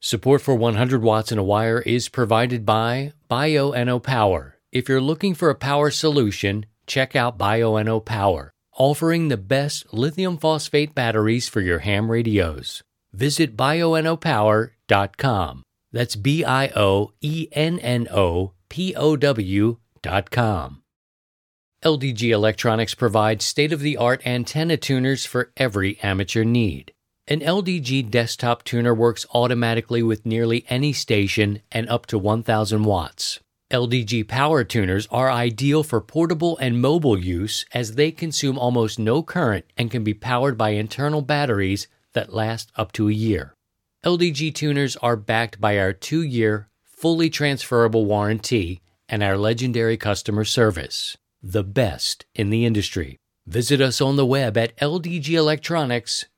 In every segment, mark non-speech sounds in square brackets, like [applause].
Support for 100 watts in a wire is provided by Bioenno Power. If you're looking for a power solution, check out Bioenno Power, offering the best lithium phosphate batteries for your ham radios. Visit bioennopower.com. That's B I O E N N O P O W.com. LDG Electronics provides state of the art antenna tuners for every amateur need. An LDG desktop tuner works automatically with nearly any station and up to 1000 watts. LDG power tuners are ideal for portable and mobile use as they consume almost no current and can be powered by internal batteries that last up to a year. LDG tuners are backed by our two year, fully transferable warranty and our legendary customer service, the best in the industry. Visit us on the web at ldgelectronics.com.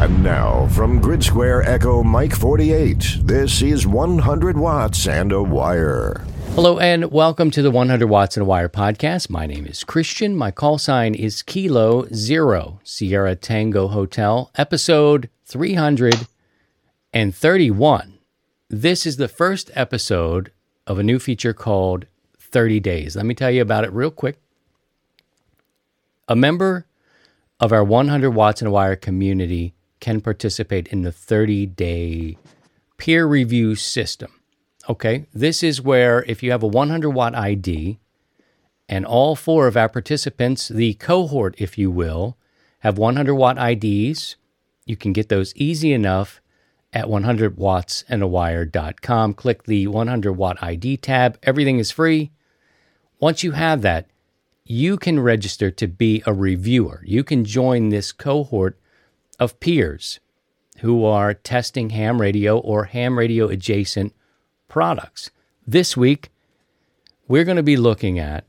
And now, from Grid Square Echo Mike 48, this is 100 Watts and a Wire. Hello and welcome to the 100 Watts and a Wire podcast. My name is Christian. My call sign is Kilo Zero Sierra Tango Hotel, episode 331. This is the first episode of a new feature called 30 Days. Let me tell you about it real quick. A member of our 100 Watts and Wire community can participate in the 30 day peer review system. Okay, this is where if you have a 100 watt ID and all four of our participants, the cohort, if you will, have 100 watt IDs, you can get those easy enough at 100wattsandawire.com. Click the 100 watt ID tab. Everything is free. Once you have that, you can register to be a reviewer. You can join this cohort of peers who are testing ham radio or ham radio adjacent products. This week, we're going to be looking at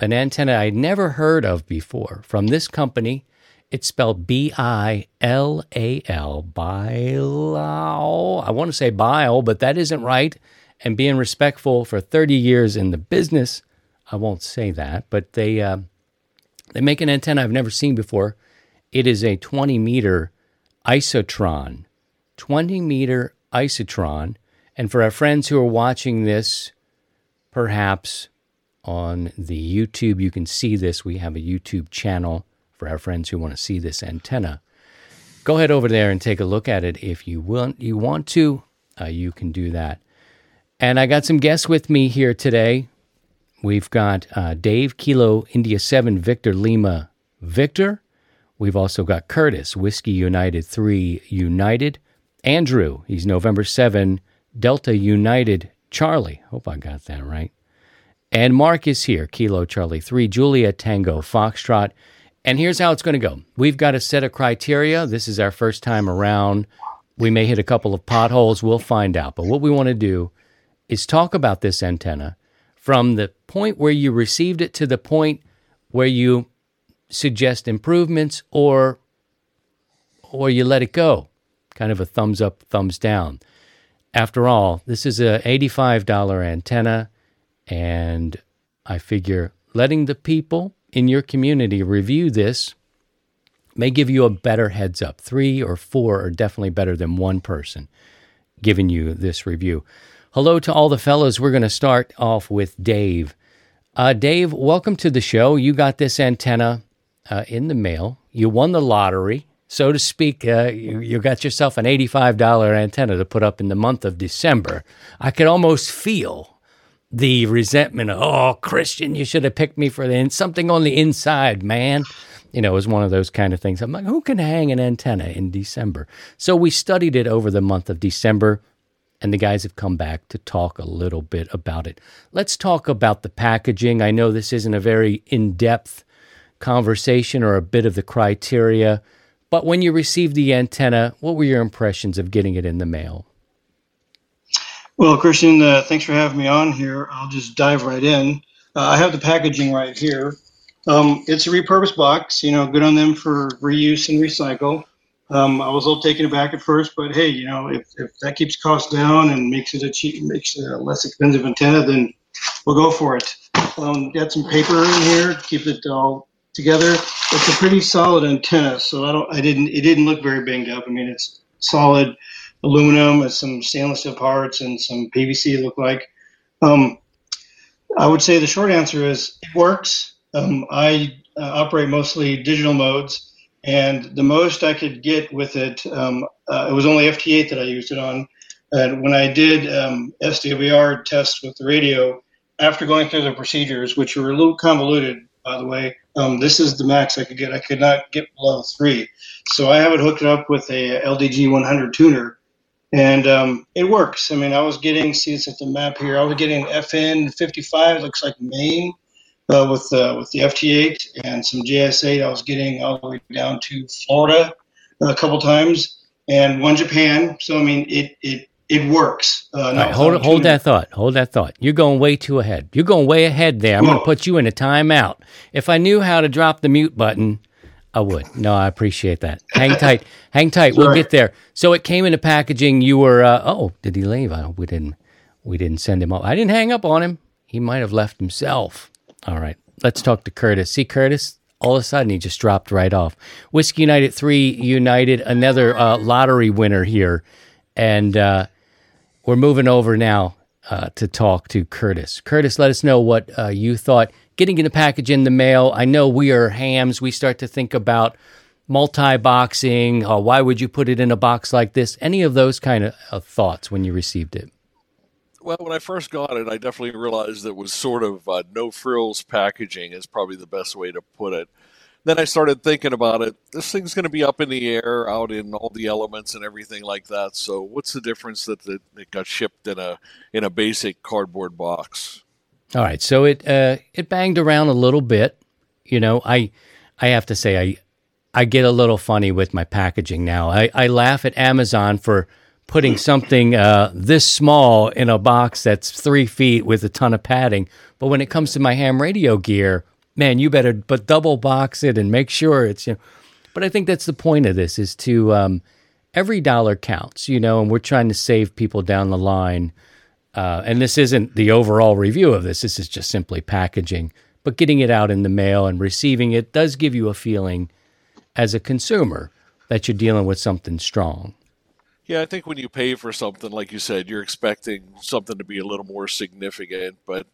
an antenna I'd never heard of before from this company. It's spelled B I L A L, Bilal. I want to say Bile, but that isn't right. And being respectful for 30 years in the business, I won't say that. But they uh, they make an antenna I've never seen before. It is a 20 meter isotron, 20 meter isotron. And for our friends who are watching this, perhaps on the YouTube, you can see this. We have a YouTube channel for our friends who want to see this antenna. Go ahead over there and take a look at it if you want. You want to, uh, you can do that. And I got some guests with me here today. We've got uh, Dave Kilo India 7 Victor Lima Victor. We've also got Curtis Whiskey United 3 United. Andrew, he's November 7 Delta United Charlie. Hope I got that right. And Mark is here, Kilo Charlie 3 Julia Tango Foxtrot. And here's how it's going to go. We've got a set of criteria. This is our first time around. We may hit a couple of potholes. We'll find out. But what we want to do is talk about this antenna from the point where you received it to the point where you suggest improvements or or you let it go. Kind of a thumbs up, thumbs down. After all, this is a $85 antenna and I figure letting the people in your community review this may give you a better heads up. 3 or 4 are definitely better than one person giving you this review. Hello to all the fellows. We're going to start off with Dave. Uh, Dave, welcome to the show. You got this antenna uh, in the mail. You won the lottery, so to speak. Uh, you, you got yourself an $85 antenna to put up in the month of December. I could almost feel the resentment of, oh, Christian, you should have picked me for the, something on the inside, man. You know, it was one of those kind of things. I'm like, who can hang an antenna in December? So we studied it over the month of December and the guys have come back to talk a little bit about it. Let's talk about the packaging. I know this isn't a very in depth conversation or a bit of the criteria, but when you received the antenna, what were your impressions of getting it in the mail? Well, Christian, uh, thanks for having me on here. I'll just dive right in. Uh, I have the packaging right here. Um, it's a repurposed box, you know, good on them for reuse and recycle. Um, I was a little taken aback at first, but hey, you know, if, if that keeps costs down and makes it a cheap, makes it a less expensive antenna, then we'll go for it. Um, got some paper in here to keep it all together. It's a pretty solid antenna, so I don't, I didn't, it didn't look very banged up. I mean, it's solid aluminum with some stainless steel parts and some PVC. Look like. Um, I would say the short answer is it works. Um, I uh, operate mostly digital modes, and the most I could get with it, um, uh, it was only FT8 that I used it on. And when I did um, SWR tests with the radio, after going through the procedures, which were a little convoluted, by the way, um, this is the max I could get. I could not get below three. So I have it hooked up with a LDG 100 tuner, and um, it works. I mean, I was getting, see, it's at the map here, I was getting FN 55, looks like Maine, uh, with, uh, with the FT8 and some JS8. I was getting all the way down to Florida a couple times and one Japan. So, I mean, it, it it works. Uh, right, hold hold that thought. Hold that thought. You're going way too ahead. You're going way ahead there. I'm going to put you in a timeout. If I knew how to drop the mute button, I would. No, I appreciate that. Hang [laughs] tight. Hang tight. We'll get there. So it came in a packaging. You were. Uh, oh, did he leave? I, we didn't. We didn't send him up. I didn't hang up on him. He might have left himself. All right. Let's talk to Curtis. See, Curtis. All of a sudden, he just dropped right off. Whiskey United Three United, another uh, lottery winner here, and uh, we're moving over now uh, to talk to Curtis. Curtis, let us know what uh, you thought. Getting in a package in the mail. I know we are hams. We start to think about multi boxing. Uh, why would you put it in a box like this? Any of those kind of thoughts when you received it? Well, when I first got it, I definitely realized it was sort of uh, no frills packaging, is probably the best way to put it then I started thinking about it. This thing's going to be up in the air, out in all the elements and everything like that. So, what's the difference that it, it got shipped in a in a basic cardboard box? All right, so it uh, it banged around a little bit. You know, I I have to say I I get a little funny with my packaging now. I, I laugh at Amazon for putting something uh, this small in a box that's three feet with a ton of padding. But when it comes to my ham radio gear, man, you better but double box it and make sure it's you know. But I think that's the point of this is to um, every dollar counts, you know, and we're trying to save people down the line. Uh, and this isn't the overall review of this. This is just simply packaging. But getting it out in the mail and receiving it does give you a feeling as a consumer that you're dealing with something strong. Yeah, I think when you pay for something, like you said, you're expecting something to be a little more significant. But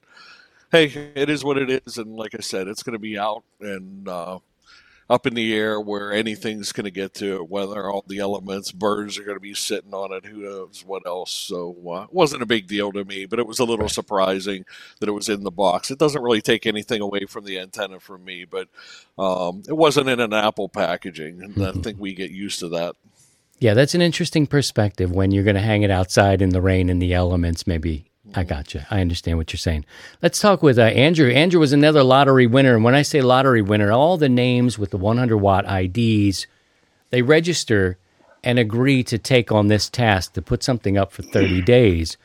hey, it is what it is, and like I said, it's going to be out and uh, up in the air where anything's going to get to it. Whether all the elements, birds are going to be sitting on it, who knows what else. So uh, it wasn't a big deal to me, but it was a little surprising that it was in the box. It doesn't really take anything away from the antenna from me, but um, it wasn't in an Apple packaging, and mm-hmm. I think we get used to that. Yeah, that's an interesting perspective when you're going to hang it outside in the rain and the elements, maybe I got you. I understand what you're saying. Let's talk with uh, Andrew. Andrew was another lottery winner. And when I say lottery winner, all the names with the 100 watt IDs, they register and agree to take on this task to put something up for 30 [clears throat] days.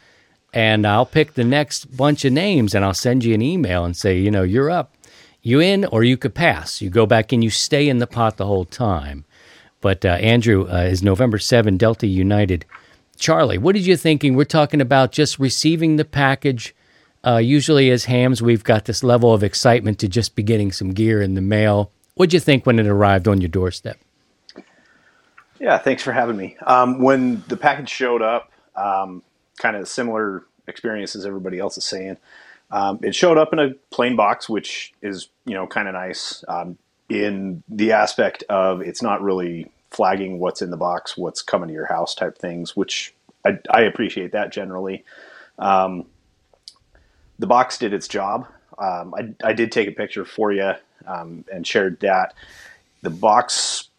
And I'll pick the next bunch of names and I'll send you an email and say, you know, you're up. You in or you could pass. You go back and you stay in the pot the whole time. But uh, Andrew uh, is November 7, Delta United. Charlie, what did you thinking? We're talking about just receiving the package. Uh, usually, as hams, we've got this level of excitement to just be getting some gear in the mail. What'd you think when it arrived on your doorstep? Yeah, thanks for having me. Um, when the package showed up, um, kind of similar experience as everybody else is saying. Um, it showed up in a plain box, which is you know kind of nice um, in the aspect of it's not really flagging what's in the box, what's coming to your house type things, which I, I appreciate that generally. Um, the box did its job. Um, I, I, did take a picture for you um, and shared that. The box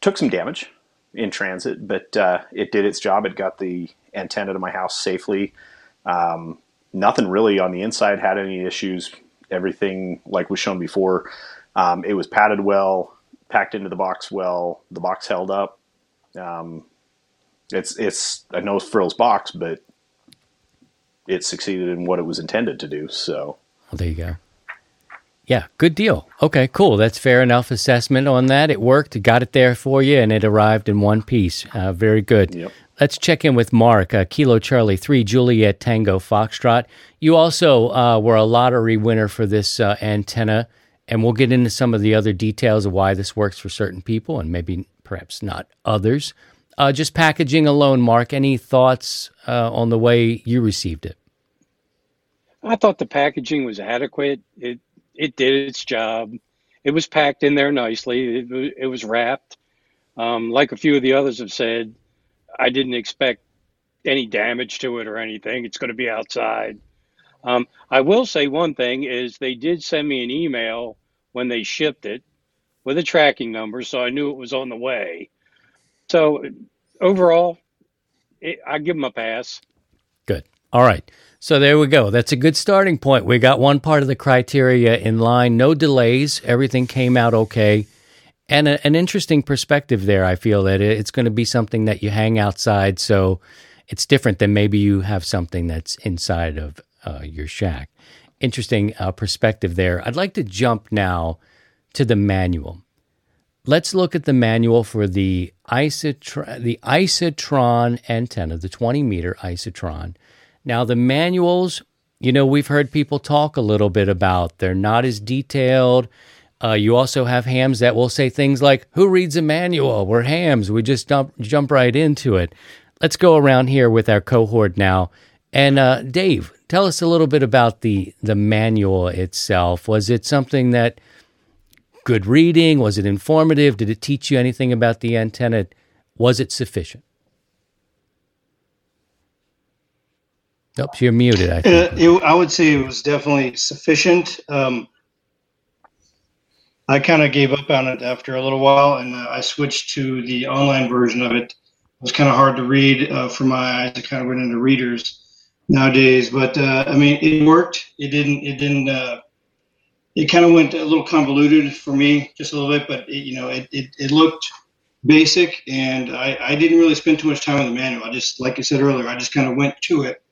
took some damage in transit, but uh, it did its job. It got the antenna to my house safely. Um, nothing really on the inside had any issues. Everything like was shown before. Um, it was padded well packed into the box well. The box held up. Um, it's it's a no frills box, but it succeeded in what it was intended to do. So well, there you go. Yeah, good deal. Okay, cool. That's fair enough assessment on that. It worked. It got it there for you, and it arrived in one piece. Uh, very good. Yep. Let's check in with Mark, uh, Kilo Charlie 3, Juliet Tango Foxtrot. You also uh, were a lottery winner for this uh, antenna and we'll get into some of the other details of why this works for certain people and maybe perhaps not others. Uh, just packaging alone, Mark, any thoughts uh, on the way you received it? I thought the packaging was adequate. It it did its job. It was packed in there nicely. It, it was wrapped. Um, like a few of the others have said, I didn't expect any damage to it or anything. It's going to be outside. Um, I will say one thing is they did send me an email when they shipped it with a tracking number, so I knew it was on the way. So overall, it, I give them a pass. Good. All right. So there we go. That's a good starting point. We got one part of the criteria in line. No delays. Everything came out okay. And a, an interesting perspective there. I feel that it's going to be something that you hang outside. So it's different than maybe you have something that's inside of uh, your shack. Interesting uh, perspective there. I'd like to jump now to the manual. Let's look at the manual for the Isotron, the Isotron antenna, the 20 meter Isotron. Now, the manuals, you know, we've heard people talk a little bit about. They're not as detailed. Uh, you also have hams that will say things like, Who reads a manual? We're hams. We just jump, jump right into it. Let's go around here with our cohort now. And uh, Dave, tell us a little bit about the, the manual itself. Was it something that good reading? Was it informative? Did it teach you anything about the antenna? Was it sufficient? Oops, you're muted. I. Uh, it, I would say it was definitely sufficient. Um, I kind of gave up on it after a little while, and uh, I switched to the online version of it. It was kind of hard to read uh, for my eyes. I kind of went into readers nowadays, but uh, I mean, it worked. It didn't. It didn't uh, it kind of went a little convoluted for me, just a little bit, but it, you know, it, it, it looked basic, and I, I didn't really spend too much time on the manual. I just, like I said earlier, I just kind of went to it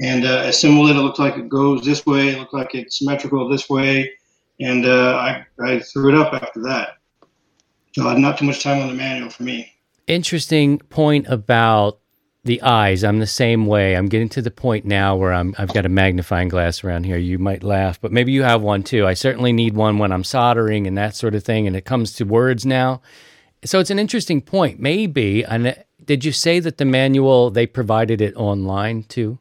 and uh, assembled it. It looked like it goes this way. It looked like it's symmetrical this way, and uh, I, I threw it up after that. So not too much time on the manual for me. Interesting point about the eyes. I'm the same way. I'm getting to the point now where I'm I've got a magnifying glass around here. You might laugh, but maybe you have one too. I certainly need one when I'm soldering and that sort of thing and it comes to words now. So it's an interesting point. Maybe and did you say that the manual they provided it online too?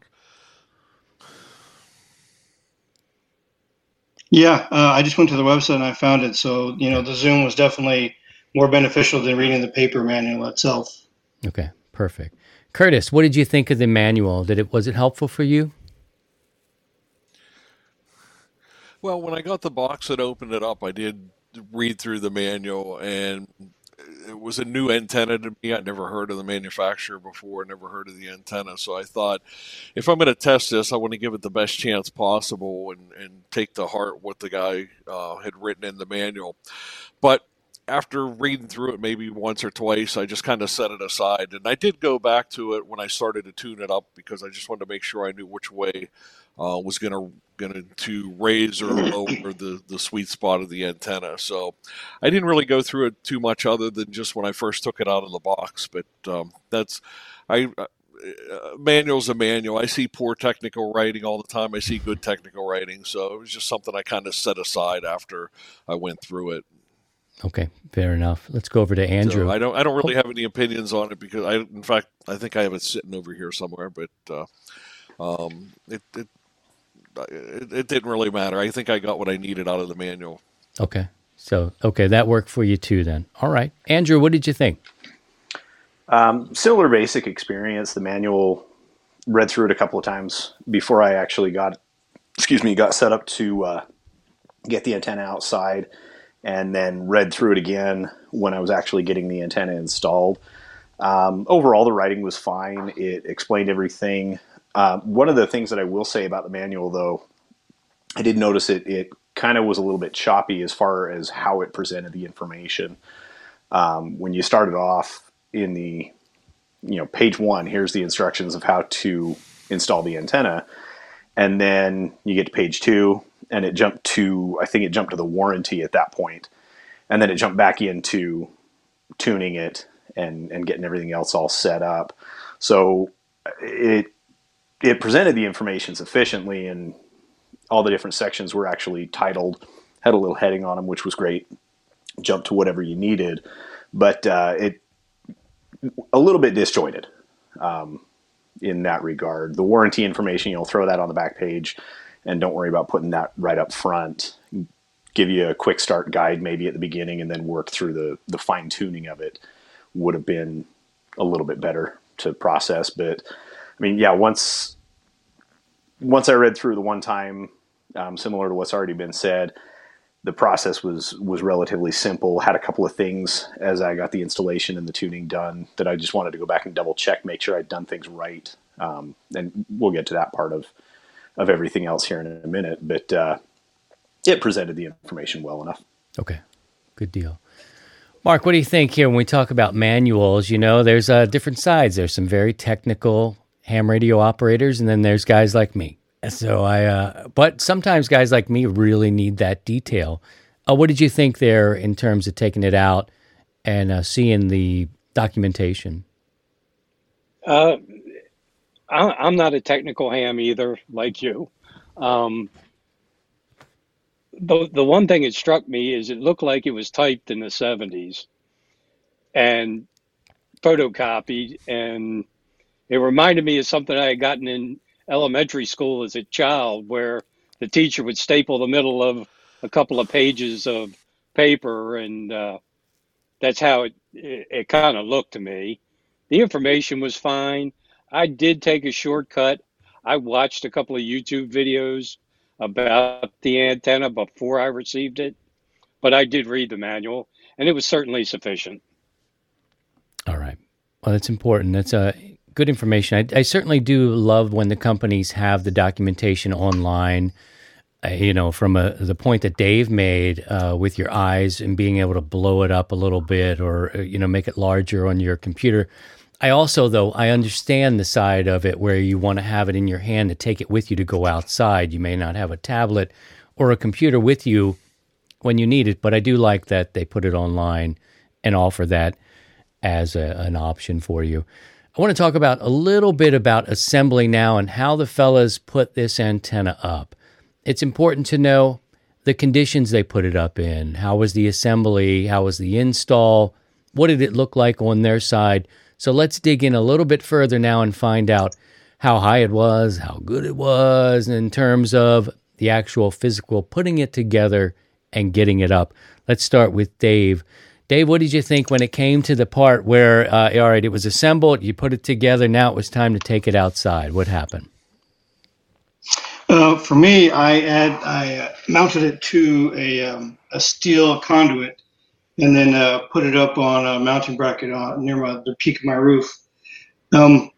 Yeah, uh, I just went to the website and I found it. So, you know, the Zoom was definitely more beneficial than reading the paper manual itself. Okay, perfect. Curtis, what did you think of the manual? Did it was it helpful for you? Well, when I got the box and opened it up, I did read through the manual, and it was a new antenna to me. I'd never heard of the manufacturer before, never heard of the antenna. So I thought, if I'm going to test this, I want to give it the best chance possible and, and take to heart what the guy uh, had written in the manual. But after reading through it maybe once or twice, I just kind of set it aside. And I did go back to it when I started to tune it up because I just wanted to make sure I knew which way uh, was going to going to raise or lower the the sweet spot of the antenna. So I didn't really go through it too much other than just when I first took it out of the box. But um, that's I. Uh, manual's a manual. I see poor technical writing all the time. I see good technical writing. So it was just something I kind of set aside after I went through it. Okay, fair enough. Let's go over to Andrew. So I don't. I don't really have any opinions on it because I, in fact, I think I have it sitting over here somewhere. But uh, um, it, it, it it didn't really matter. I think I got what I needed out of the manual. Okay, so okay, that worked for you too. Then, all right, Andrew, what did you think? Um, similar basic experience. The manual read through it a couple of times before I actually got, excuse me, got set up to uh, get the antenna outside and then read through it again when I was actually getting the antenna installed. Um, overall, the writing was fine. It explained everything. Uh, one of the things that I will say about the manual, though, I did notice it. It kind of was a little bit choppy as far as how it presented the information. Um, when you started off in the, you know, page one, here's the instructions of how to install the antenna, and then you get to page two, and it jumped to I think it jumped to the warranty at that point, and then it jumped back into tuning it and and getting everything else all set up. So it it presented the information sufficiently, and all the different sections were actually titled had a little heading on them, which was great. Jump to whatever you needed, but uh, it a little bit disjointed um, in that regard. The warranty information, you'll throw that on the back page, and don't worry about putting that right up front. Give you a quick start guide maybe at the beginning, and then work through the the fine tuning of it. Would have been a little bit better to process, but I mean, yeah, once once I read through the one time, um, similar to what's already been said, the process was was relatively simple. Had a couple of things as I got the installation and the tuning done that I just wanted to go back and double check, make sure I'd done things right. Um, and we'll get to that part of of everything else here in a minute. But uh, it presented the information well enough. Okay, good deal. Mark, what do you think here when we talk about manuals? You know, there's uh, different sides. There's some very technical ham radio operators, and then there's guys like me. So I, uh, but sometimes guys like me really need that detail. Uh, what did you think there in terms of taking it out and uh, seeing the documentation? Uh, I'm not a technical ham either, like you. Um, the the one thing that struck me is it looked like it was typed in the 70s and photocopied, and it reminded me of something I had gotten in elementary school as a child, where the teacher would staple the middle of a couple of pages of paper, and uh, that's how it it, it kind of looked to me. The information was fine. I did take a shortcut. I watched a couple of YouTube videos about the antenna before I received it, but I did read the manual, and it was certainly sufficient. All right. Well, that's important. That's uh, good information. I, I, certainly do love when the companies have the documentation online. Uh, you know, from a, the point that Dave made uh, with your eyes and being able to blow it up a little bit, or uh, you know, make it larger on your computer. I also, though, I understand the side of it where you want to have it in your hand to take it with you to go outside. You may not have a tablet or a computer with you when you need it, but I do like that they put it online and offer that as a, an option for you. I want to talk about a little bit about assembly now and how the fellas put this antenna up. It's important to know the conditions they put it up in. How was the assembly? How was the install? What did it look like on their side? So let's dig in a little bit further now and find out how high it was, how good it was in terms of the actual physical putting it together and getting it up. Let's start with Dave. Dave, what did you think when it came to the part where, uh, all right, it was assembled, you put it together, now it was time to take it outside? What happened? Uh, for me, I add, I uh, mounted it to a, um, a steel conduit and then uh, put it up on a mounting bracket on, near my, the peak of my roof. Um,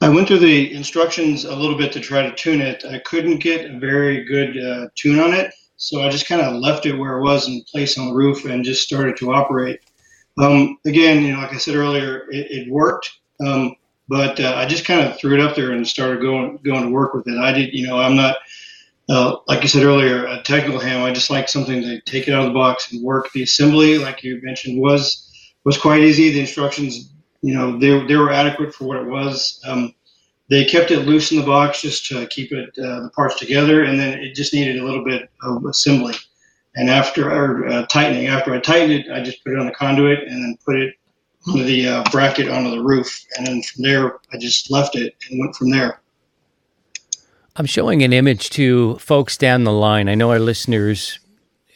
I went through the instructions a little bit to try to tune it. I couldn't get a very good uh, tune on it, so I just kind of left it where it was in place on the roof and just started to operate. Um, again, you know, like I said earlier, it, it worked, um, but uh, I just kind of threw it up there and started going going to work with it. I did, you know, I'm not uh, like you said earlier, a technical ham. I just like something to take it out of the box and work. The assembly, like you mentioned, was was quite easy. The instructions, you know, they they were adequate for what it was. Um, they kept it loose in the box just to keep it uh, the parts together, and then it just needed a little bit of assembly. And after or, uh, tightening, after I tightened it, I just put it on the conduit and then put it onto the uh, bracket onto the roof, and then from there I just left it and went from there. I'm showing an image to folks down the line. I know our listeners,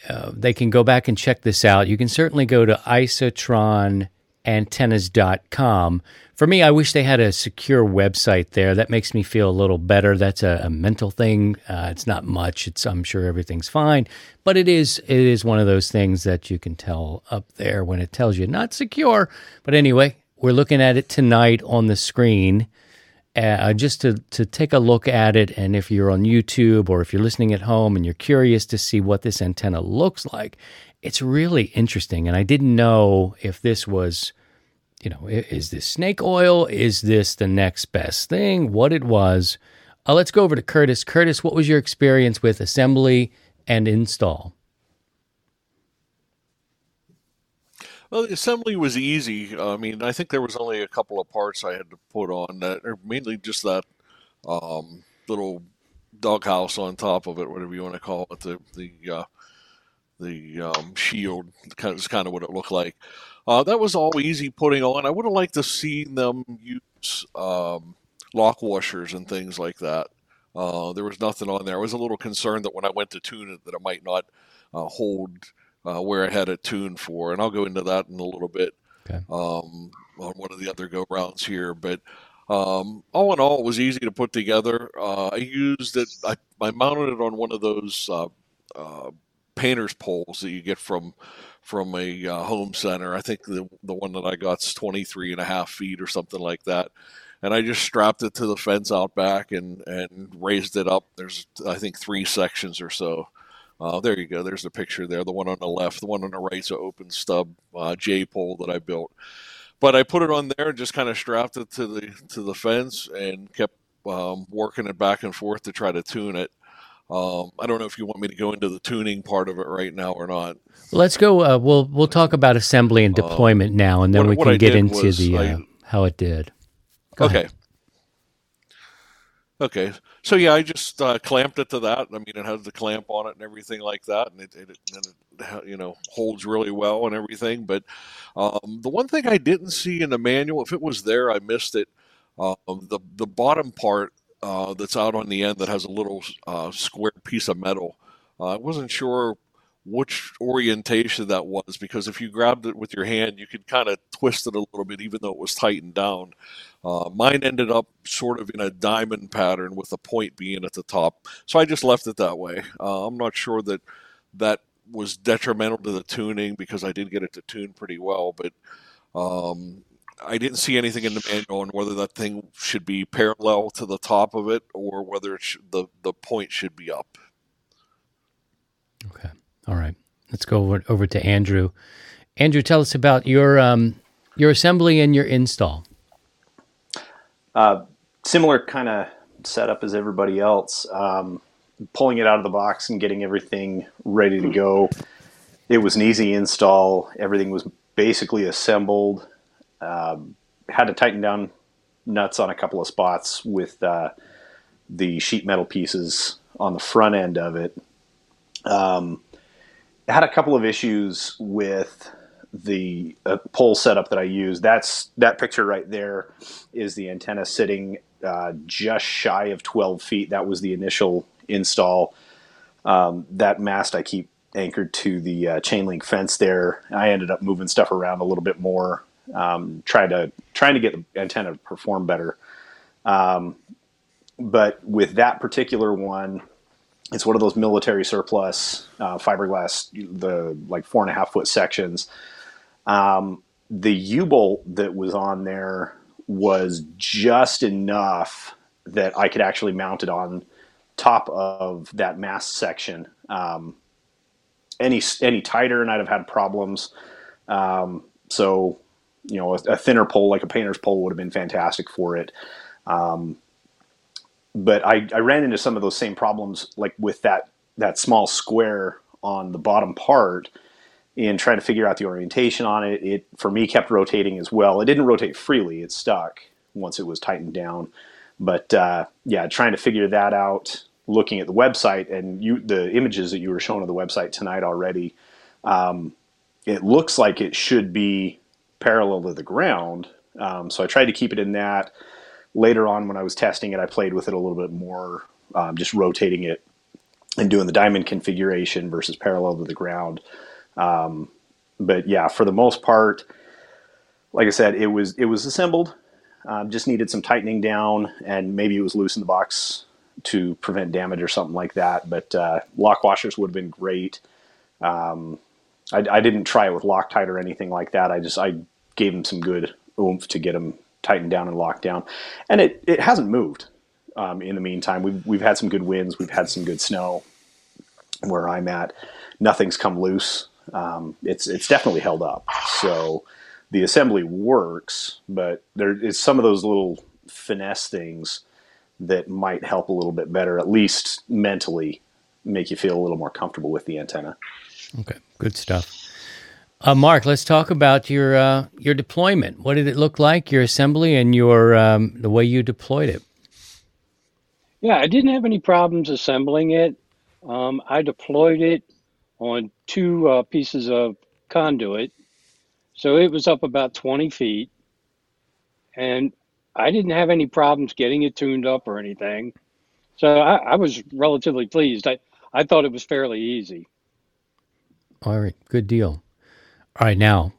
uh, they can go back and check this out. You can certainly go to isotronantennas.com. For me, I wish they had a secure website there. That makes me feel a little better. That's a, a mental thing. Uh, it's not much. It's I'm sure everything's fine, but it is it is one of those things that you can tell up there when it tells you not secure. But anyway, we're looking at it tonight on the screen uh, just to, to take a look at it. And if you're on YouTube or if you're listening at home and you're curious to see what this antenna looks like, it's really interesting. And I didn't know if this was, you know, is this snake oil? Is this the next best thing? What it was. Uh, let's go over to Curtis. Curtis, what was your experience with assembly and install? Well, the assembly was easy. I mean, I think there was only a couple of parts I had to put on that, or mainly just that um, little doghouse on top of it, whatever you want to call it, the the uh, the um, shield. Is kind of what it looked like. Uh, that was all easy putting on. I would have liked to see them use um, lock washers and things like that. Uh, there was nothing on there. I was a little concerned that when I went to tune it, that it might not uh, hold uh, where I had it tuned for, and I'll go into that in a little bit Okay. um, on one of the other go rounds here. But um, all in all, it was easy to put together. Uh, I used it. I, I mounted it on one of those uh, uh, painter's poles that you get from from a uh, home center. I think the the one that I got's 23 and a half feet or something like that. And I just strapped it to the fence out back and, and raised it up. There's I think three sections or so. Uh, there you go. There's the picture there. The one on the left, the one on the right's an open stub uh, J pole that I built. But I put it on there and just kind of strapped it to the to the fence and kept um, working it back and forth to try to tune it. Um, I don't know if you want me to go into the tuning part of it right now or not. Let's go. Uh, we'll we'll talk about assembly and deployment now, and then what- we can I get into the uh, I- how it did. Go okay. ahead. Okay. So yeah, I just uh, clamped it to that. I mean, it has the clamp on it and everything like that, and it, it, and it you know holds really well and everything. But um, the one thing I didn't see in the manual, if it was there, I missed it. Um, the the bottom part uh, that's out on the end that has a little uh, square piece of metal. Uh, I wasn't sure which orientation that was because if you grabbed it with your hand, you could kind of twist it a little bit, even though it was tightened down. Uh, mine ended up sort of in a diamond pattern with a point being at the top, so I just left it that way. Uh, I'm not sure that that was detrimental to the tuning because I did get it to tune pretty well, but um, I didn't see anything in the manual on whether that thing should be parallel to the top of it or whether should, the the point should be up. Okay. All right. Let's go over, over to Andrew. Andrew, tell us about your um, your assembly and your install. Uh, similar kind of setup as everybody else. Um, pulling it out of the box and getting everything ready to go. It was an easy install. Everything was basically assembled. Um, had to tighten down nuts on a couple of spots with uh, the sheet metal pieces on the front end of it. Um, had a couple of issues with the uh, pole setup that I used. That's that picture right there is the antenna sitting uh, just shy of 12 feet. That was the initial install. Um, that mast I keep anchored to the uh, chain link fence there. I ended up moving stuff around a little bit more, um, trying to trying to get the antenna to perform better. Um, but with that particular one, it's one of those military surplus uh, fiberglass, the like four and a half foot sections. Um, the U bolt that was on there was just enough that I could actually mount it on top of that mast section. Um, any any tighter, and I'd have had problems. Um, so, you know, a, a, thinner pole like a painter's pole would have been fantastic for it. Um, but I, I ran into some of those same problems, like with that that small square on the bottom part, in trying to figure out the orientation on it. It for me kept rotating as well. It didn't rotate freely; it stuck once it was tightened down. But uh, yeah, trying to figure that out, looking at the website and you the images that you were showing on the website tonight already, um, it looks like it should be parallel to the ground. Um, so I tried to keep it in that. Later on, when I was testing it, I played with it a little bit more, um, just rotating it and doing the diamond configuration versus parallel to the ground. Um, but yeah, for the most part, like I said, it was it was assembled. Um, just needed some tightening down, and maybe it was loose in the box to prevent damage or something like that. But uh, lock washers would have been great. Um, I, I, didn't try it with Loctite or anything like that. I just I gave them some good oomph to get them tightened down and locked down, and it it hasn't moved. Um, in the meantime, we've we've had some good winds, we've had some good snow where I'm at. Nothing's come loose. Um, it's it's definitely held up. So the assembly works, but there is some of those little finesse things that might help a little bit better, at least mentally, make you feel a little more comfortable with the antenna. Okay, good stuff. Uh, Mark, let's talk about your uh, your deployment. What did it look like? Your assembly and your um, the way you deployed it. Yeah, I didn't have any problems assembling it. Um, I deployed it on two uh, pieces of conduit. So it was up about 20 feet. And I didn't have any problems getting it tuned up or anything. So I, I was relatively pleased. I, I thought it was fairly easy. All right, good deal. All right, now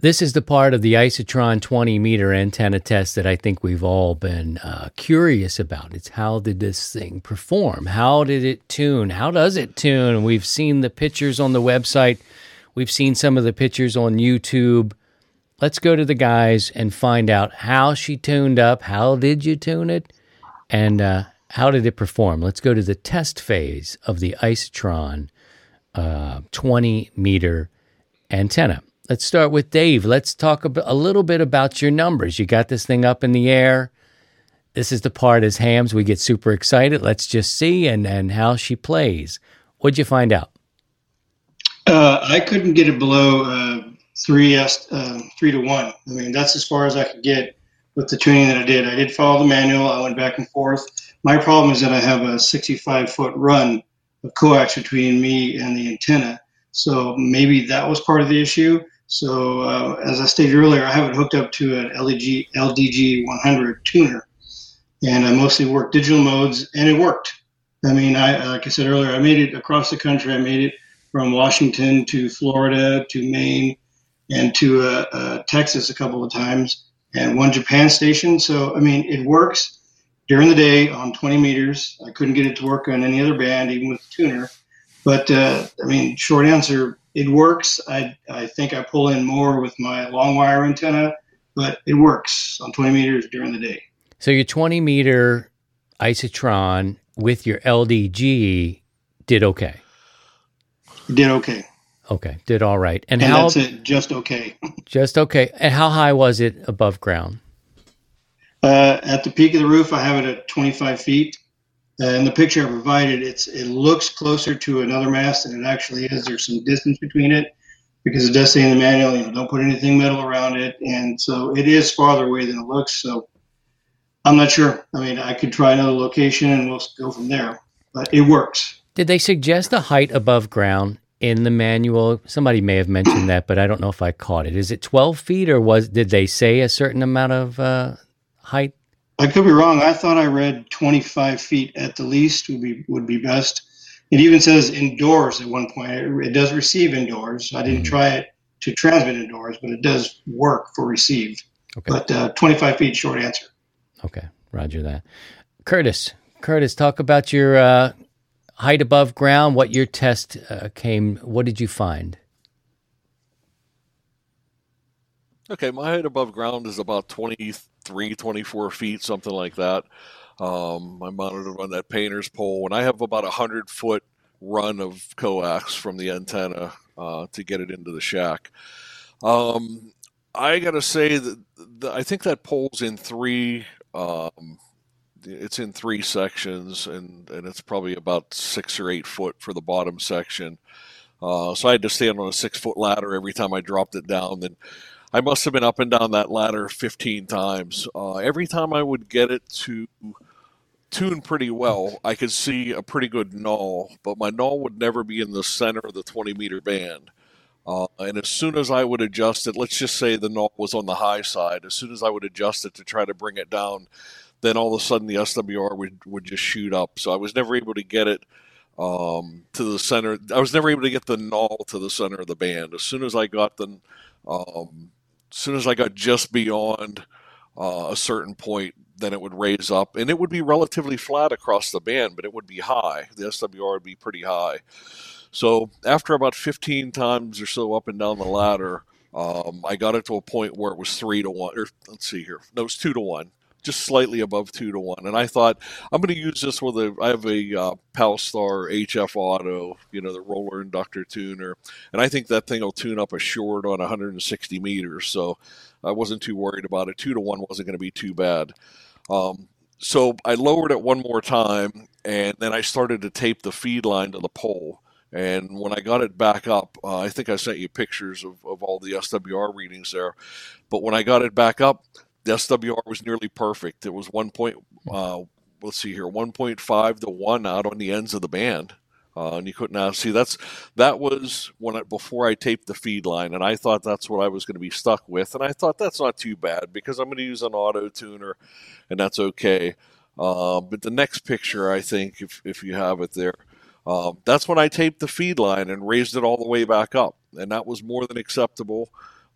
this is the part of the Isotron 20 meter antenna test that I think we've all been uh, curious about. It's how did this thing perform? How did it tune? How does it tune? We've seen the pictures on the website, we've seen some of the pictures on YouTube. Let's go to the guys and find out how she tuned up. How did you tune it? And uh, how did it perform? Let's go to the test phase of the Isotron uh, 20 meter antenna. Let's start with Dave. Let's talk a, little bit about your numbers. You got this thing up in the air. This is the part as hams we get super excited. Let's just see and, and how she plays. What'd you find out? Uh, I couldn't get it below uh, three uh, three to one. I mean, that's as far as I could get with the tuning that I did. I did follow the manual. I went back and forth. My problem is that I have a 65 foot run of coax between me and the antenna. So maybe that was part of the issue. So uh, as I stated earlier, I have it hooked up to an LDG LDG 100 tuner, and I mostly work digital modes, and it worked. I mean, I like I said earlier, I made it across the country. I made it from Washington to Florida to Maine and to uh, uh, Texas a couple of times, and one Japan station. So I mean, it works during the day on 20 meters. I couldn't get it to work on any other band, even with the tuner. But uh, I mean, short answer, it works. I, I think I pull in more with my long wire antenna, but it works on 20 meters during the day. So your 20 meter isotron with your LDG did okay. did okay. Okay, did all right. And, and how? That's it. Just okay. [laughs] just okay. And how high was it above ground? Uh, at the peak of the roof, I have it at 25 feet. In the picture I provided, it's it looks closer to another mast than it actually is. There's some distance between it because it does say in the manual, you know, don't put anything metal around it, and so it is farther away than it looks. So I'm not sure. I mean, I could try another location and we'll go from there, but it works. Did they suggest a height above ground in the manual? Somebody may have mentioned that, but I don't know if I caught it. Is it 12 feet, or was did they say a certain amount of uh, height? I could be wrong. I thought I read 25 feet at the least would be would be best. It even says indoors at one point. It, it does receive indoors. I didn't mm-hmm. try it to transmit indoors, but it does work for receive. Okay. But uh, 25 feet, short answer. Okay, Roger that. Curtis, Curtis, talk about your uh, height above ground. What your test uh, came. What did you find? Okay, my height above ground is about 23, 24 feet, something like that. Um, I'm mounted on that painter's pole, and I have about a hundred foot run of coax from the antenna uh, to get it into the shack. Um, I gotta say that the, I think that pole's in three. Um, it's in three sections, and and it's probably about six or eight foot for the bottom section. Uh, so I had to stand on a six foot ladder every time I dropped it down. Then I must have been up and down that ladder 15 times. Uh, every time I would get it to tune pretty well, I could see a pretty good null, but my null would never be in the center of the 20 meter band. Uh, and as soon as I would adjust it, let's just say the null was on the high side, as soon as I would adjust it to try to bring it down, then all of a sudden the SWR would, would just shoot up. So I was never able to get it um, to the center. I was never able to get the null to the center of the band. As soon as I got the um, soon as I got just beyond uh, a certain point, then it would raise up, and it would be relatively flat across the band, but it would be high. The SWR would be pretty high. So after about 15 times or so up and down the ladder, um, I got it to a point where it was three to one, or let's see here, no, it was two to one just slightly above two to one. And I thought I'm going to use this with a. I have a uh, Palstar HF Auto, you know, the roller inductor tuner, and I think that thing will tune up a short on 160 meters. So I wasn't too worried about it. Two to one wasn't going to be too bad. Um, so I lowered it one more time, and then I started to tape the feed line to the pole. And when I got it back up, uh, I think I sent you pictures of, of all the SWR readings there. But when I got it back up, SWR was nearly perfect. It was one point. Uh, let's see here, one point five to one out on the ends of the band. Uh, and you couldn't now see that's that was when I, before I taped the feed line, and I thought that's what I was going to be stuck with, and I thought that's not too bad because I'm going to use an auto tuner, and that's okay. Uh, but the next picture, I think, if if you have it there, um, that's when I taped the feed line and raised it all the way back up, and that was more than acceptable.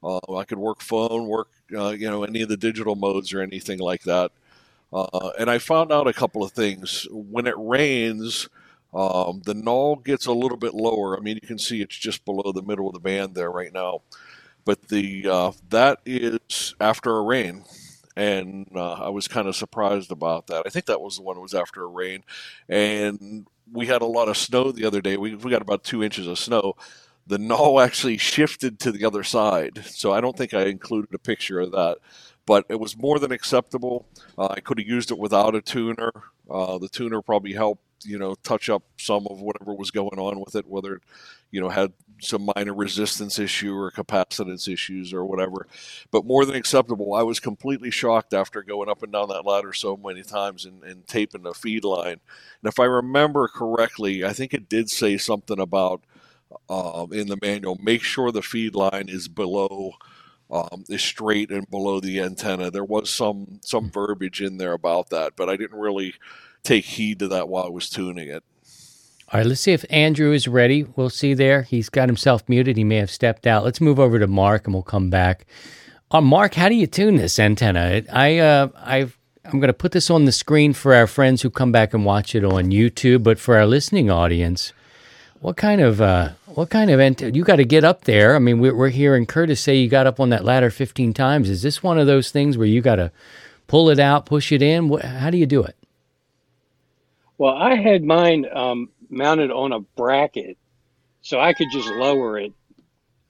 Uh, I could work phone, work uh, you know any of the digital modes or anything like that. Uh, and I found out a couple of things. When it rains, um, the null gets a little bit lower. I mean, you can see it's just below the middle of the band there right now. But the uh, that is after a rain, and uh, I was kind of surprised about that. I think that was the one that was after a rain, and we had a lot of snow the other day. We we got about two inches of snow. The null [laughs] actually shifted to the other side, so I don't think I included a picture of that but it was more than acceptable. Uh, I could have used it without a tuner. Uh, the tuner probably helped, you know, touch up some of whatever was going on with it, whether, it, you know, had some minor resistance issue or capacitance issues or whatever. But more than acceptable. I was completely shocked after going up and down that ladder so many times and, and taping the feed line. And if I remember correctly, I think it did say something about uh, in the manual make sure the feed line is below um, is straight and below the antenna. There was some some verbiage in there about that, but I didn't really take heed to that while I was tuning it. All right, let's see if Andrew is ready. We'll see there. He's got himself muted. He may have stepped out. Let's move over to Mark and we'll come back. Uh, Mark, how do you tune this antenna? I uh, I've I'm going to put this on the screen for our friends who come back and watch it on YouTube, but for our listening audience, what kind of uh, what kind of you got to get up there? I mean, we're, we're hearing Curtis say you got up on that ladder 15 times. Is this one of those things where you got to pull it out, push it in? What, how do you do it? Well, I had mine um, mounted on a bracket, so I could just lower it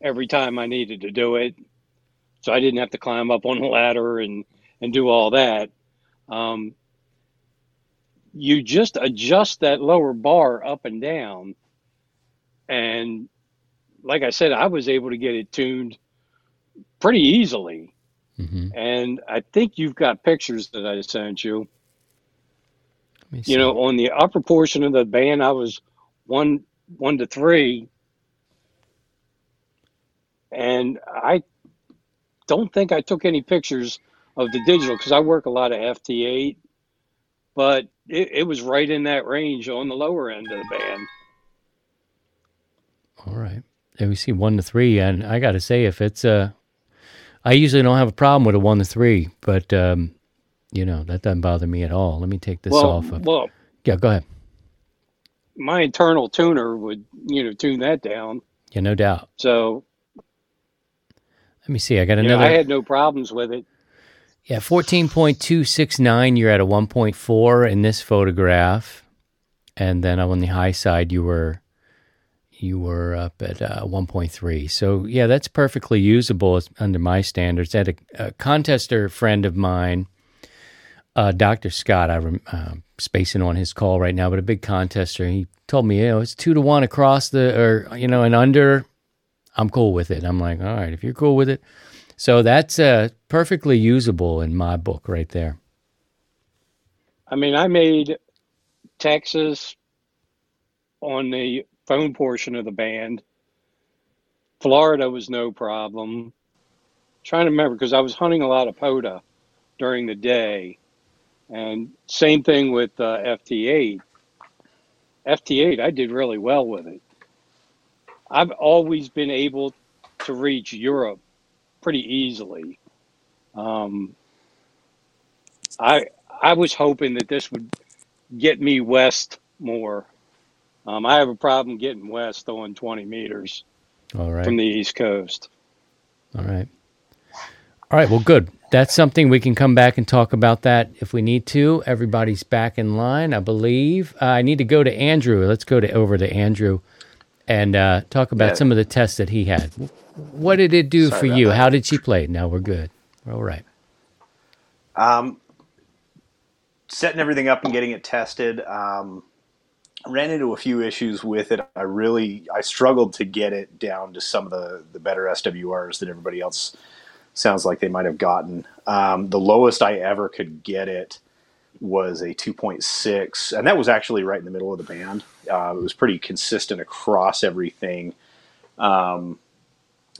every time I needed to do it. So I didn't have to climb up on the ladder and and do all that. Um, you just adjust that lower bar up and down and like I said, I was able to get it tuned pretty easily. Mm-hmm. And I think you've got pictures that I sent you. You know, on the upper portion of the band, I was one one to three, and I don't think I took any pictures of the digital because I work a lot of FT8, but it, it was right in that range on the lower end of the band. All right. And we see one to three, and I got to say, if it's a, uh, I usually don't have a problem with a one to three, but um, you know that doesn't bother me at all. Let me take this well, off. Of, well, yeah, go ahead. My internal tuner would, you know, tune that down. Yeah, no doubt. So, let me see. I got another. Know, I had no problems with it. Yeah, fourteen point two six nine. You're at a one point four in this photograph, and then on the high side, you were you were up at uh, 1.3. So, yeah, that's perfectly usable under my standards. I had a, a contester friend of mine, uh, Dr. Scott, I'm uh, spacing on his call right now, but a big contester. He told me, you know, it's two to one across the, or, you know, and under. I'm cool with it. I'm like, all right, if you're cool with it. So that's uh, perfectly usable in my book right there. I mean, I made Texas on the phone portion of the band. Florida was no problem. trying to remember because I was hunting a lot of POTA during the day. And same thing with uh, FT8. FT8, I did really well with it. I've always been able to reach Europe pretty easily. Um, I I was hoping that this would get me west more. Um, I have a problem getting west on 20 meters All right. from the East Coast. All right. All right. Well, good. That's something we can come back and talk about that if we need to. Everybody's back in line, I believe. Uh, I need to go to Andrew. Let's go to over to Andrew and uh, talk about yeah. some of the tests that he had. What did it do Sorry for you? That. How did she play? Now we're good. We're all right. Um, setting everything up and getting it tested. Um, ran into a few issues with it. I really I struggled to get it down to some of the the better SWRs that everybody else sounds like they might have gotten. Um, the lowest I ever could get it was a 2.6, and that was actually right in the middle of the band. Uh, it was pretty consistent across everything. Um,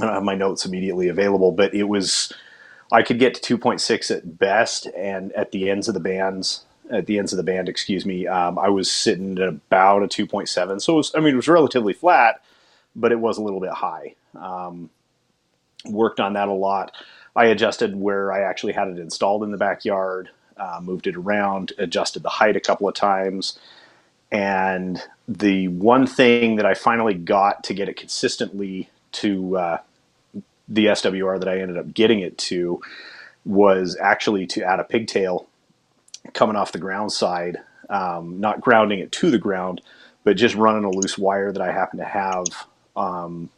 I don't have my notes immediately available, but it was I could get to 2.6 at best, and at the ends of the bands, at the ends of the band, excuse me, um, I was sitting at about a 2.7. So was, I mean, it was relatively flat, but it was a little bit high. Um, worked on that a lot. I adjusted where I actually had it installed in the backyard, uh, moved it around, adjusted the height a couple of times. And the one thing that I finally got to get it consistently to uh, the SWR that I ended up getting it to was actually to add a pigtail coming off the ground side, um, not grounding it to the ground, but just running a loose wire that I happen to have um,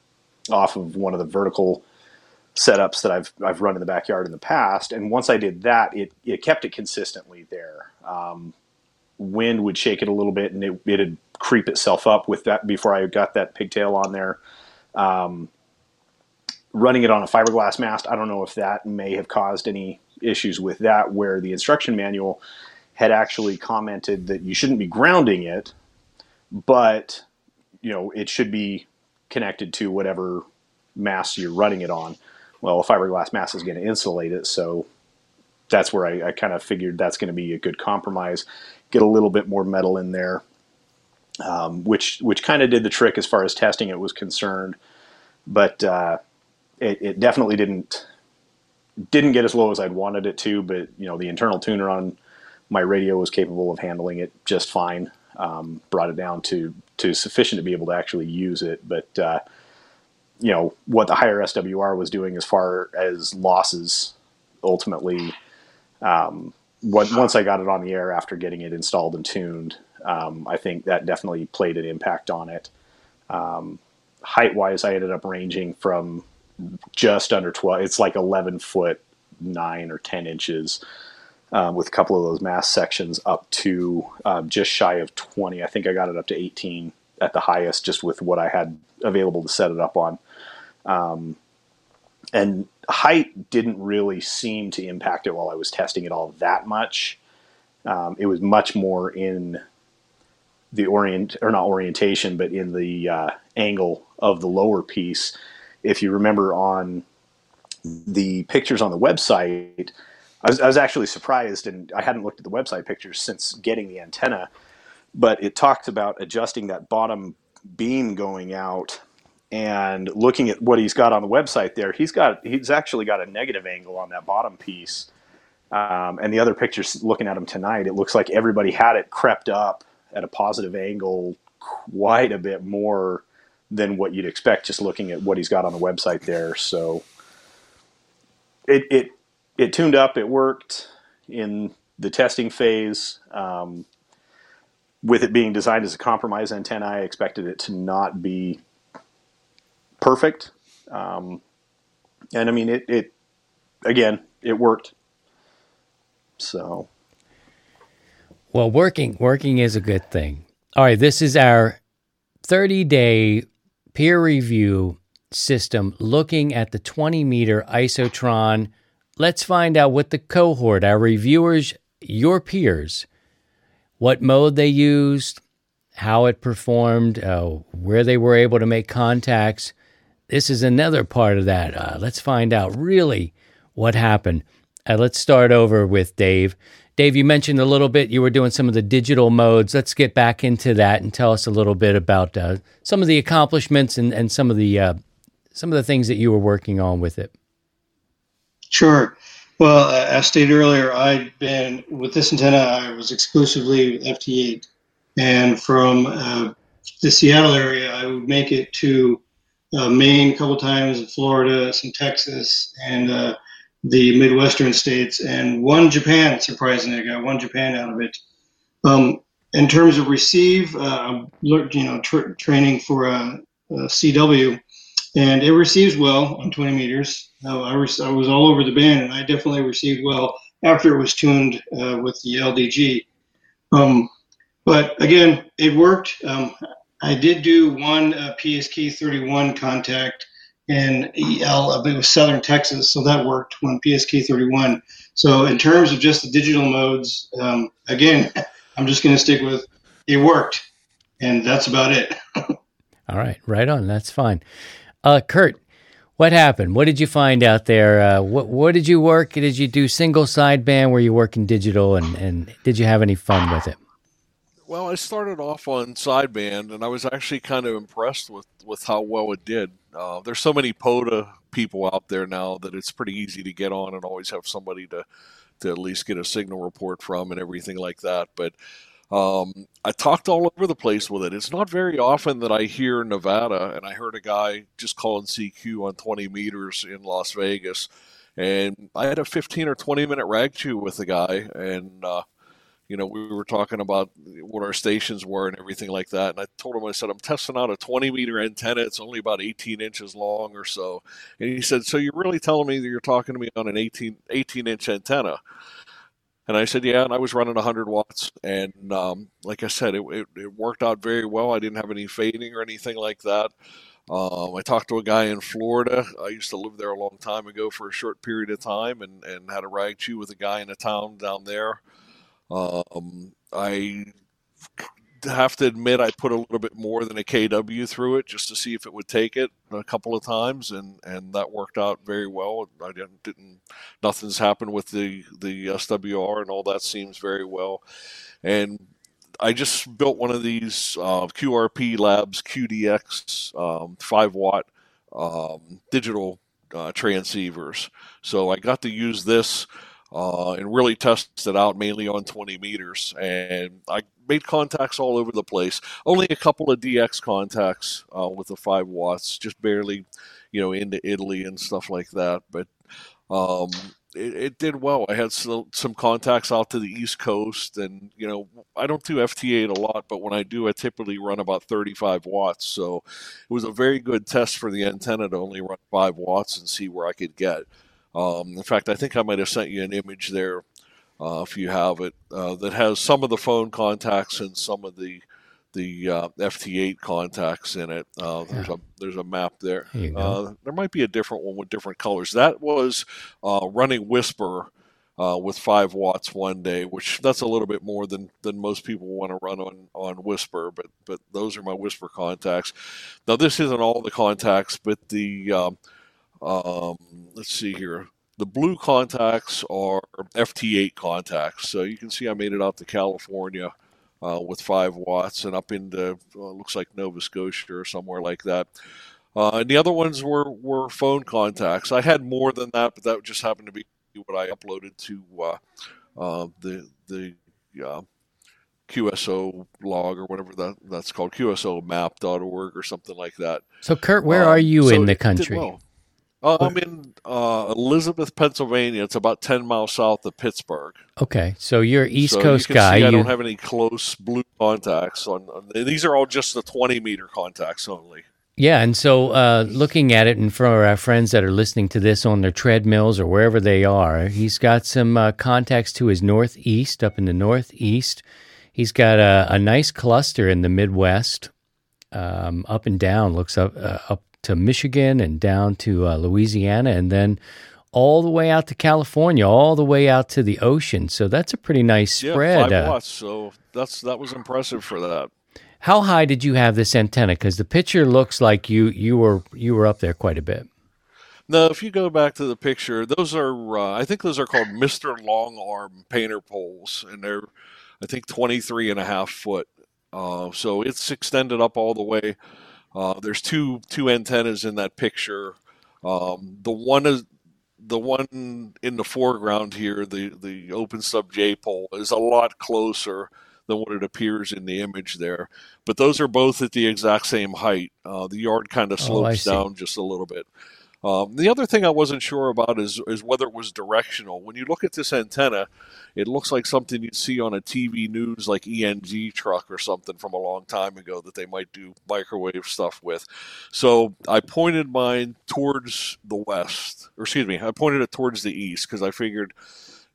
off of one of the vertical setups that I've I've run in the backyard in the past. And once I did that, it it kept it consistently there. Um, wind would shake it a little bit, and it it'd creep itself up with that before I got that pigtail on there. Um, running it on a fiberglass mast, I don't know if that may have caused any issues with that, where the instruction manual had actually commented that you shouldn't be grounding it, but you know it should be connected to whatever mass you're running it on well, a fiberglass mass is going to insulate it. So that's where I, I kind of figured that's going to be a good compromise. Get a little bit more metal in there, um, which which kind of did the trick as far as testing it was concerned. But uh, it, it definitely didn't didn't get as low as I'd wanted it to. But you know, the internal tuner on my radio was capable of handling it just fine. Um, brought it down to to sufficient to be able to actually use it, but uh, you know what the higher SWR was doing as far as losses ultimately. Um, what, once I got it on the air after getting it installed and tuned, um, I think that definitely played an impact on it. Um, height wise, I ended up ranging from just under 12, it's like 11 foot 9 or 10 inches. Um, with a couple of those mast sections up to um, just shy of 20. I think I got it up to 18 at the highest, just with what I had available to set it up on. Um, and height didn't really seem to impact it while I was testing it all that much. Um, it was much more in the orient or not orientation, but in the uh, angle of the lower piece. If you remember on the pictures on the website, I was, I was actually surprised, and I hadn't looked at the website pictures since getting the antenna, but it talked about adjusting that bottom beam going out and looking at what he's got on the website there, he's got he's actually got a negative angle on that bottom piece. Um, and the other pictures looking at him tonight, it looks like everybody had it crept up at a positive angle quite a bit more than what you'd expect just looking at what he's got on the website there. So it it it tuned up, it worked in the testing phase. Um, with it being designed as a compromise antenna, I expected it to not be perfect. Um, and I mean, it, it, again, it worked. So. Well, working, working is a good thing. All right. This is our 30 day peer review system looking at the 20 meter Isotron. Let's find out what the cohort, our reviewers, your peers, what mode they used, how it performed, uh, where they were able to make contacts, this is another part of that. Uh, let's find out really what happened. Uh, let's start over with Dave. Dave, you mentioned a little bit you were doing some of the digital modes. Let's get back into that and tell us a little bit about uh, some of the accomplishments and, and some of the uh, some of the things that you were working on with it. Sure. Well, uh, as stated earlier, I'd been with this antenna. I was exclusively FT8, and from uh, the Seattle area, I would make it to uh, Maine a couple times, Florida, some Texas, and uh, the Midwestern states, and one Japan. Surprisingly, I got one Japan out of it. Um, in terms of receive, uh, you know tra- training for a, a, CW, and it receives well on 20 meters. Uh, I, was, I was all over the band, and I definitely received well after it was tuned uh, with the LDG. Um, but again, it worked. Um, I did do one uh, PSK 31 contact in EL, I believe was Southern Texas, so that worked when PSK 31. So in terms of just the digital modes, um, again, [laughs] I'm just going to stick with it worked, and that's about it. [laughs] All right, right on. That's fine. Uh, Kurt, what happened? What did you find out there? Uh, what what did you work? Did you do single sideband? Were you working digital? And, and did you have any fun with it? Well, I started off on sideband, and I was actually kind of impressed with, with how well it did. Uh, there's so many POTA people out there now that it's pretty easy to get on and always have somebody to, to at least get a signal report from and everything like that. But um, I talked all over the place with it. It's not very often that I hear Nevada, and I heard a guy just calling CQ on 20 meters in Las Vegas, and I had a 15 or 20 minute rag chew with the guy, and uh, you know, we were talking about what our stations were and everything like that. And I told him, I said, I'm testing out a 20 meter antenna. It's only about 18 inches long or so. And he said, So you're really telling me that you're talking to me on an 18, 18 inch antenna? And I said, Yeah. And I was running 100 watts. And um, like I said, it, it, it, worked out very well. I didn't have any fading or anything like that. Um, I talked to a guy in Florida. I used to live there a long time ago for a short period of time and, and had a rag chew with a guy in a town down there. Um, I have to admit I put a little bit more than a KW through it just to see if it would take it a couple of times, and, and that worked out very well. I didn't, didn't nothing's happened with the the SWR, and all that seems very well. And I just built one of these uh, QRP Labs QDX um, five watt um, digital uh, transceivers. So I got to use this uh, and really tested out mainly on 20 meters. And I made contacts all over the place. Only a couple of DX contacts uh, with the five watts, just barely, you know, into Italy and stuff like that. But um, it, it, did well. I had some, some contacts out to the East Coast, and you know, I don't do FT8 a lot, but when I do, I typically run about 35 watts. So it was a very good test for the antenna to only run five watts and see where I could get. Um, in fact, I think I might have sent you an image there, uh, if you have it, uh, that has some of the phone contacts and some of the the uh, FT8 contacts in it. Uh, there's a there's a map there. Uh, there might be a different one with different colors. That was uh, running WSPR. Uh, with five watts one day, which that's a little bit more than, than most people want to run on, on WSPR, but but those are my WSPR contacts. Now this isn't all the contacts, but the um, um, let's see here. The blue contacts are FT8 contacts. So you can see I made it out to California uh, with five watts and up into, uh, looks like Nova Scotia or somewhere like that. Uh, and the other ones were, were phone contacts. I had more than that, but that just happened to be what I uploaded to uh, uh, the the uh, QSO log or whatever that that's called, QSOmap.org or something like that. So, Kurt, where um, are you so in the country? Well. Uh, I'm in uh, Elizabeth, Pennsylvania. It's about ten miles south of Pittsburgh. Okay, so you're East so Coast you guy. See, I don't have any close blue contacts on, on, These are all just the 20 meter contacts only. Yeah, and so uh, looking at it, and for our friends that are listening to this on their treadmills or wherever they are, he's got some uh, contacts to his northeast, up in the northeast. He's got a, a nice cluster in the Midwest, um, up and down. Looks up uh, up to Michigan and down to uh, Louisiana and then all the way out to California, all the way out to the ocean. So that's a pretty nice spread. Yeah, five uh, watts. So that's that was impressive for that. How high did you have this antenna? Because the picture looks like you you were you were up there quite a bit. No, if you go back to the picture, those are uh, I think those are called Mister Long Arm painter poles, and they're I think 23 and a half foot. Uh, so it's extended up all the way uh, there's two two antennas in that picture. Um, the one is the one in the foreground here, the the open stub J pole, is a lot closer than what it appears in the image there. But those are both at the exact same height. Uh, the yard kind of oh, slopes oh, down just a little bit. Um, the other thing I wasn't sure about is is whether it was directional. When you look at this antenna, it looks like something you'd see on a TV news like ENG truck or something from a long time ago that they might do microwave stuff with. So I pointed mine towards the west, or excuse me, I pointed it towards the east because I figured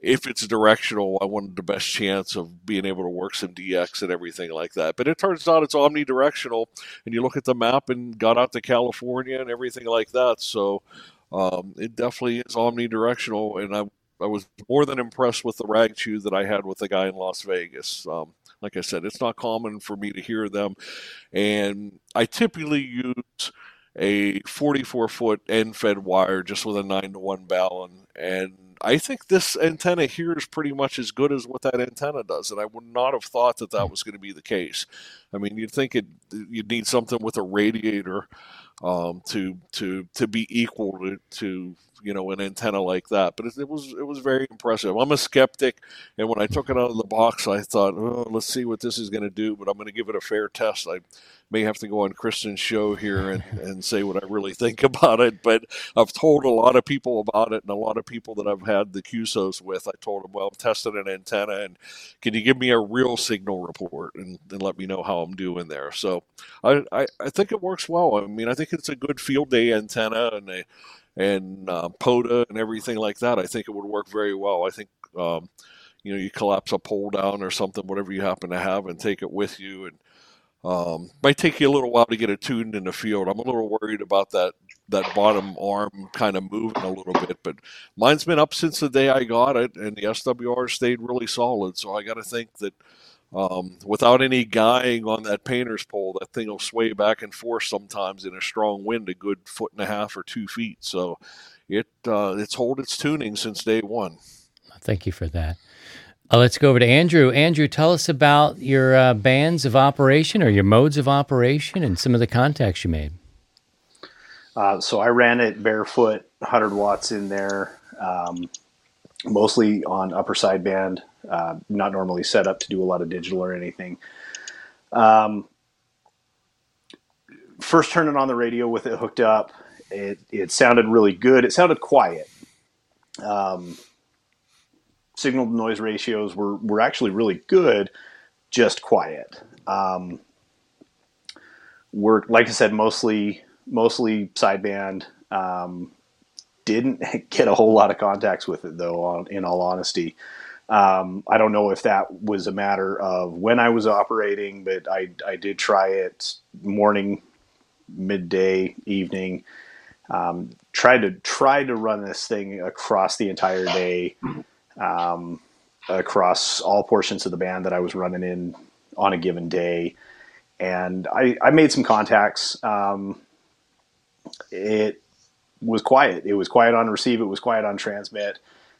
if it's directional, I wanted the best chance of being able to work some DX and everything like that. But it turns out it's omnidirectional, and you look at the map and got out to California and everything like that. So um, it definitely is omnidirectional, and I I was more than impressed with the rag chew that I had with the guy in Las Vegas. Um, like I said, it's not common for me to hear them, and I typically use a 44 foot end fed wire just with a 9 to 1 balun and I think this antenna here is pretty much as good as what that antenna does, and I would not have thought that that hmm. was going to be the case. I mean, you'd think it you'd need something with a radiator um, to to to be equal to, to you know an antenna like that. But it, it, was it was very impressive. I'm a skeptic, and when I took it out of the box, I thought, oh, let's see what this is going to do. But I'm going to give it a fair test. I may have to go on Christian's show here and, [laughs] and say what I really think [laughs] about it. But I've told a lot of people about it, and a lot of people that I've had the QSOs with, I told them, well, I'm testing an antenna, and can you give me a real signal report and, and let me know how I'm doing there? So I, I, I think it works well. I mean, I think it's a good field day antenna and a and uh, POTA and everything like that. I think it would work very well. I think um, you know you collapse a pole down or something, whatever you happen to have, and take it with you. And um, might take you a little while to get it tuned in the field. I'm a little worried about that that bottom arm kind of moving a little bit, but mine's been up since the day I got it, and the SWR stayed really solid. So I got to think that um, without any guying on that painter's pole, that thing will sway back and forth sometimes in a strong wind, a good foot and a half or two feet. So it uh, it's hold its tuning since day one. Thank you for that. Uh, let's go over to Andrew. Andrew, tell us about your uh, bands of operation or your modes of operation and some of the contacts you made. Uh, so I ran it barefoot, 100 watts in there, um, mostly on upper sideband uh, not normally set up to do a lot of digital or anything. Um, first it on the radio with it hooked up, it, it sounded really good. It sounded quiet. Um, signal to noise ratios were, were actually really good, just quiet. Um, we're, like I said, mostly, mostly sideband. Um, didn't [laughs] get a whole lot of contacts with it though, on, in all honesty. Um, I don't know if that was a matter of when I was operating, but I, I did try it morning, midday, evening. Um, tried to try to run this thing across the entire day, um, across all portions of the band that I was running in on a given day, and I, I made some contacts. Um, it was quiet. It was quiet on receive. It was quiet on transmit.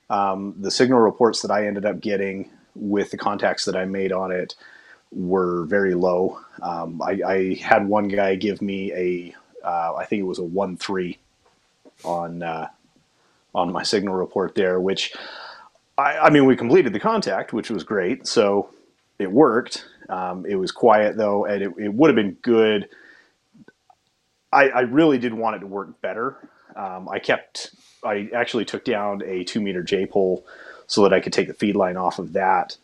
Um, the signal reports that I ended up getting with the contacts that I made on it were very low. Um, I, I, had one guy give me a, uh, I think it was a one three on uh, on my signal report there, which I, I, mean we completed the contact, which was great. So it worked. Um, it was quiet though, and it, it would have been good. I, I, really did want it to work better. Um, I kept I actually took down a two meter J pole so that I could take the feed line off of that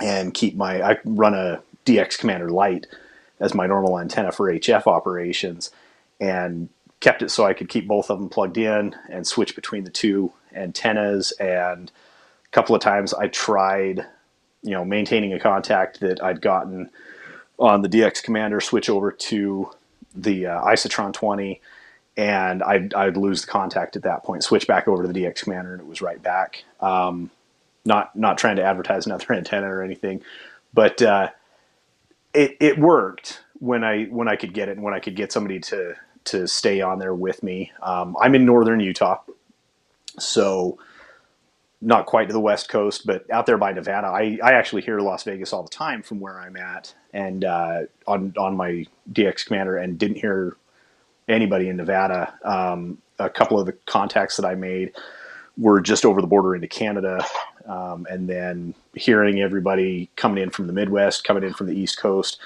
and keep my I run a DX Commander Light as my normal antenna for HF operations and kept it so I could keep both of them plugged in and switch between the two antennas and a couple of times I tried you know maintaining a contact that I'd gotten on the DX Commander switch over to the uh, Isotron 20 and I'd, I'd lose the contact at that point, switch back over to the DX Commander, and it was right back. Um, not not trying to advertise another [laughs] antenna or anything, but uh, it it worked when I when I could get it and when I could get somebody to to stay on there with me. Um, I'm in northern Utah, so not quite to the west coast, but out there by Nevada. I, I actually hear Las Vegas all the time from where I'm at, and uh, on on my DX Commander, and didn't hear anybody in Nevada. Um, a couple of the contacts that I made were just over the border into Canada, um, and then hearing everybody coming in from the Midwest, coming in from the East Coast,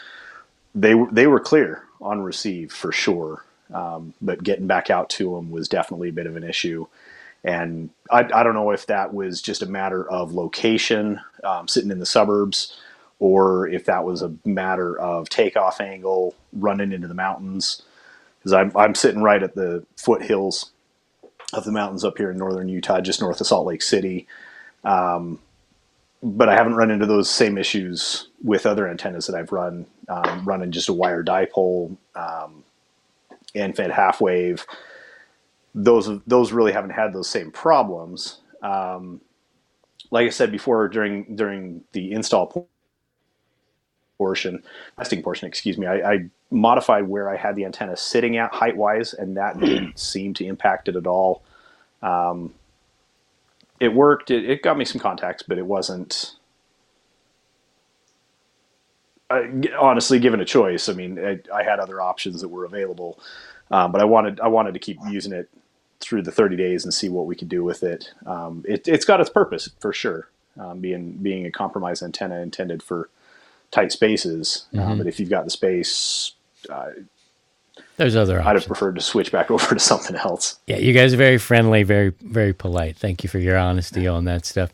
they they were clear on receive for sure, um, but getting back out to them was definitely a bit of an issue. And I, I don't know if that was just a matter of location, um, sitting in the suburbs, or if that was a matter of takeoff angle, running into the mountains because I'm I'm sitting right at the foothills of the mountains up here in northern Utah, just north of Salt Lake City. Um, but I haven't run into those same issues with other antennas that I've run, um, running just a wire dipole um, and fed half wave. Those those really haven't had those same problems. Um, like I said before, during during the install portion, testing portion, excuse me, I, I modified where I had the antenna sitting at height wise, and that didn't [clears throat] seem to impact it at all. Um, it worked. It, it, got me some contacts, but it wasn't. Uh, honestly, given a choice, I mean, I, I, had other options that were available, um, but I wanted I wanted to keep using it through the 30 days and see what we could do with it. Um, it has got its purpose for sure, um, being being a compromise antenna intended for tight spaces. Uh, mm-hmm. but if you've got the space, uh, there's other options. I'd have preferred to switch back [laughs] over to something else. Yeah, you guys are very friendly, very very polite. Thank you for your honesty on that stuff.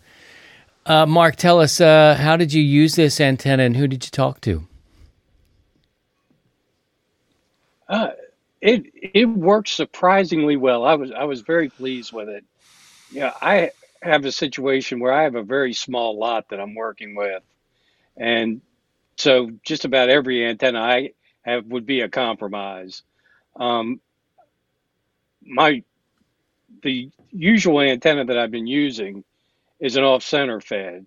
Uh, Mark, tell us uh, how did you use this antenna and who did you talk to? It it worked surprisingly well. I was I was very pleased with it. Yeah, I have a situation where I have a very small lot that I'm working with, and so just about every antenna I have would be a compromise. Um, my the usual antenna that I've been using is an off center fed.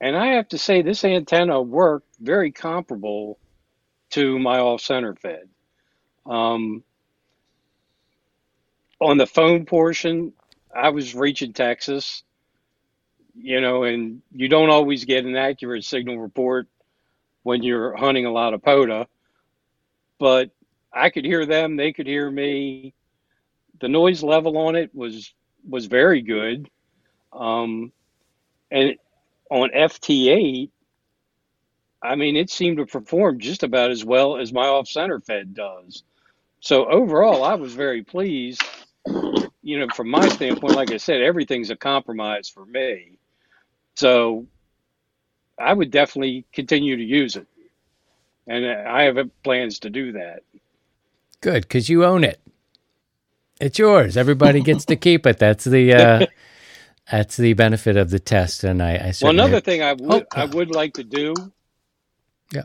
And I have to say this antenna worked very comparable to my off center fed. Um, on the phone portion, I was reaching Texas, you know, and you don't always get an accurate signal report when you're hunting a lot of POTA, but I could hear them, they could hear me. The noise level on it was was very good. Um, and on FT8, I mean, it seemed to perform just about as well as my off center fed does. So overall, I was very pleased. You know, from my standpoint, like I said, everything's a compromise for me. So I would definitely continue to use it. And I have plans to do that. Good, because you own it. It's yours. Everybody [laughs] gets to keep it. That's the uh, that's the benefit of the test. And I, I well, another thing I would oh. I would like to do. Yeah.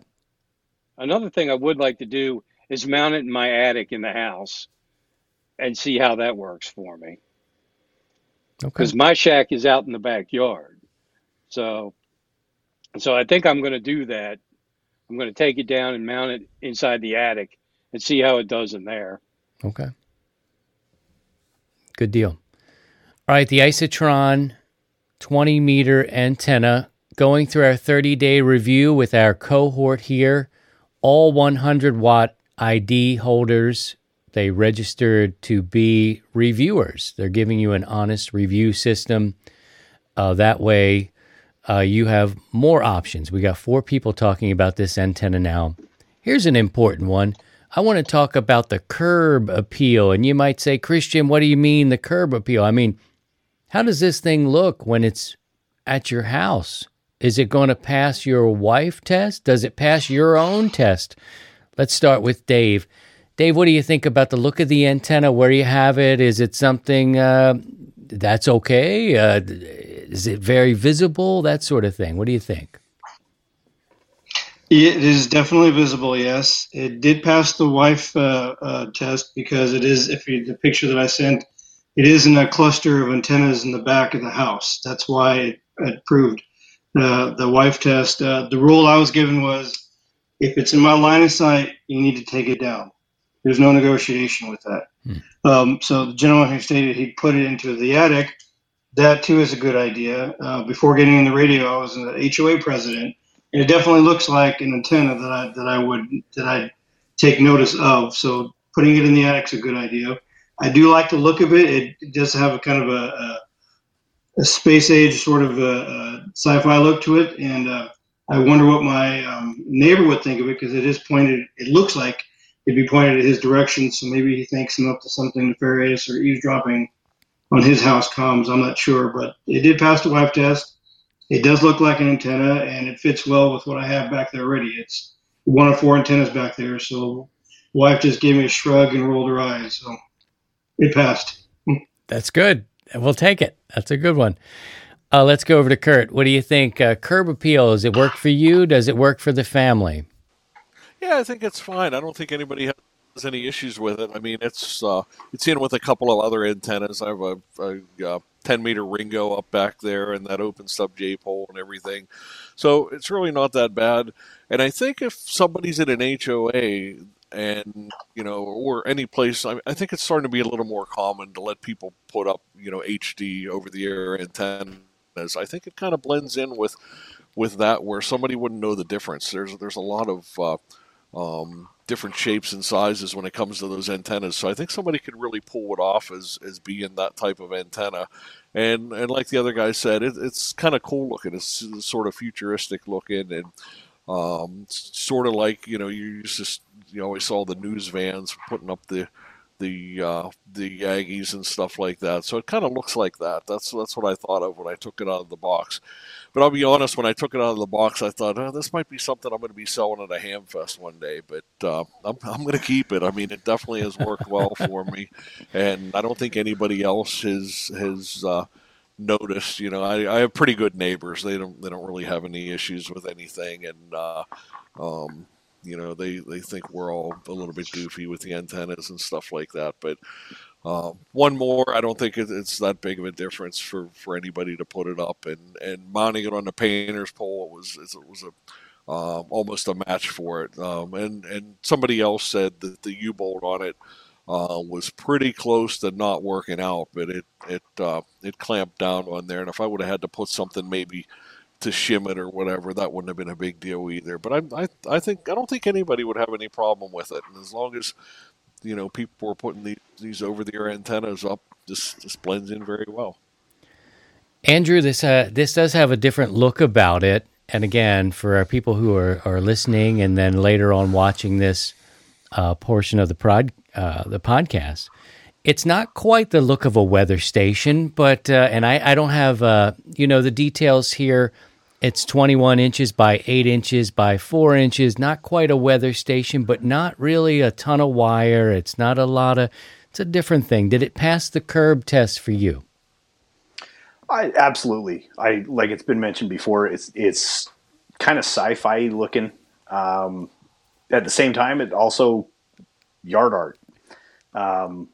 Another thing I would like to do is mount it in my attic in the house, and see how that works for me. Okay. Because my shack is out in the backyard, so so I think I'm going to do that. I'm going to take it down and mount it inside the attic and see how it does in there. Okay. Good deal. All right, the Isotron 20 meter antenna going through our 30 day review with our cohort here. All 100 watt ID holders, they registered to be reviewers. They're giving you an honest review system. Uh, that way, uh, you have more options. We got four people talking about this antenna now. Here's an important one I want to talk about the curb appeal. And you might say, Christian, what do you mean the curb appeal? I mean, how does this thing look when it's at your house? Is it going to pass your wife test? Does it pass your own test? Let's start with Dave. Dave, what do you think about the look of the antenna? Where you have it? Is it something uh, that's okay? Uh, is it very visible? That sort of thing. What do you think? It is definitely visible. Yes, it did pass the wife uh, uh, test because it is. If you the picture that I sent, it is in a cluster of antennas in the back of the house. That's why it, it proved uh, the wife test. Uh, the rule I was given was, if it's in my line of sight, you need to take it down. There's no negotiation with that. Hmm. Um, so the gentleman who stated he'd put it into the attic, that too is a good idea. Uh, before getting in the radio, I was an HOA president and it definitely looks like an antenna that I that I would that I take notice of. So putting it in the attic is a good idea. I do like the look of it. It does have a kind of a, a, a space age sort of a, a, sci-fi look to it, and uh, I wonder what my um, neighbor would think of it because it is pointed. It looks like it'd be pointed at his direction, so maybe he thinks I'm up to something nefarious or eavesdropping on his house comms. I'm not sure, but it did pass the wife test it does look like an antenna and it fits well with what I have back there already. It's one of four antennas back there. So wife just gave me a shrug and rolled her eyes. So it passed. That's good. We'll take it. That's a good one. Uh, let's go over to Kurt. What do you think? Uh, curb appeal, does it work for you? Does it work for the family? Yeah, I think it's fine. I don't think anybody has any issues with it. I mean, it's uh, it's in with a couple of other antennas. I have a, a, a uh, 10 meter Ringo up back there and that open stub J pole and everything. So it's really not that bad. And I think if somebody's in an HOA, and you know, or any place. I, think it's starting to be a little more common to let people put up, you know, HD over the air antennas. I think it kind of blends in with with that, where somebody wouldn't know the difference. There's there's a lot of uh, um, different shapes and sizes when it comes to those antennas. So I think somebody could really pull it off as as being that type of antenna. And and like the other guy said, it, it's kind of cool looking. It's sort of futuristic looking and um, sort of like you know you to you always saw the news vans putting up the the uh, the Aggies and stuff like that. So it kind of looks like that. That's that's what I thought of when I took it out of the box. But I'll be honest, when I took it out of the box, I thought, oh, this might be something I'm going to be selling at a Hamfest one day. But uh, I'm I'm going to keep it. I mean, it definitely has worked well for me, and I don't think anybody else has has. Uh, noticed. You know, I, I have pretty good neighbors. They don't they don't really have any issues with anything, and uh, um, you know they they think we're all a little bit goofy with the antennas and stuff like that. But uh, one more, I don't think it's that big of a difference for, for anybody to put it up and, and mounting it on the painter's pole. Was it was a uh, almost a match for it. Um, and and somebody else said that the U bolt on it uh, was pretty close to not working out, but it it uh, it clamped down on there. And if I would have had to put something maybe to shim it or whatever, that wouldn't have been a big deal either. But I I, I think I don't think anybody would have any problem with it, and as long as you know people are putting these, these over the air antennas up, this this blends in very well. Andrew, this uh, this does have a different look about it. And again, for our people who are, are listening and then later on watching this uh, portion of the prod, uh, the podcast. It's not quite the look of a weather station, but uh, and I, I don't have uh, you know the details here. It's 21 inches by 8 inches by 4 inches. Not quite a weather station, but not really a ton of wire. It's not a lot of. It's a different thing. Did it pass the curb test for you? I absolutely. I like it's been mentioned before. It's it's kind of sci-fi looking. Um, at the same time, it also yard art. Um,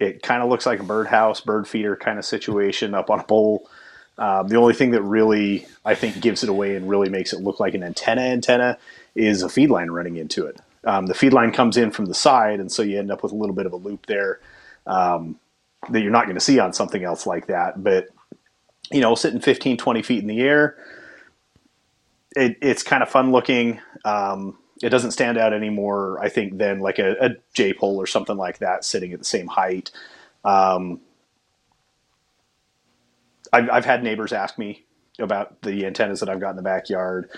it kind of looks like a birdhouse, bird feeder kind of situation up on a pole. Um, the only thing that really, I think, gives it away and really makes it look like an antenna antenna is a feed line running into it. Um, the feed line comes in from the side, and so you end up with a little bit of a loop there um, that you're not going to see on something else like that. But, you know, sitting 15, 20 feet in the air, it, it's kind of fun looking. Um, it doesn't stand out anymore. I think than like a, a J pole or something like that sitting at the same height. Um, I've, I've had neighbors ask me about the antennas that I've got in the backyard,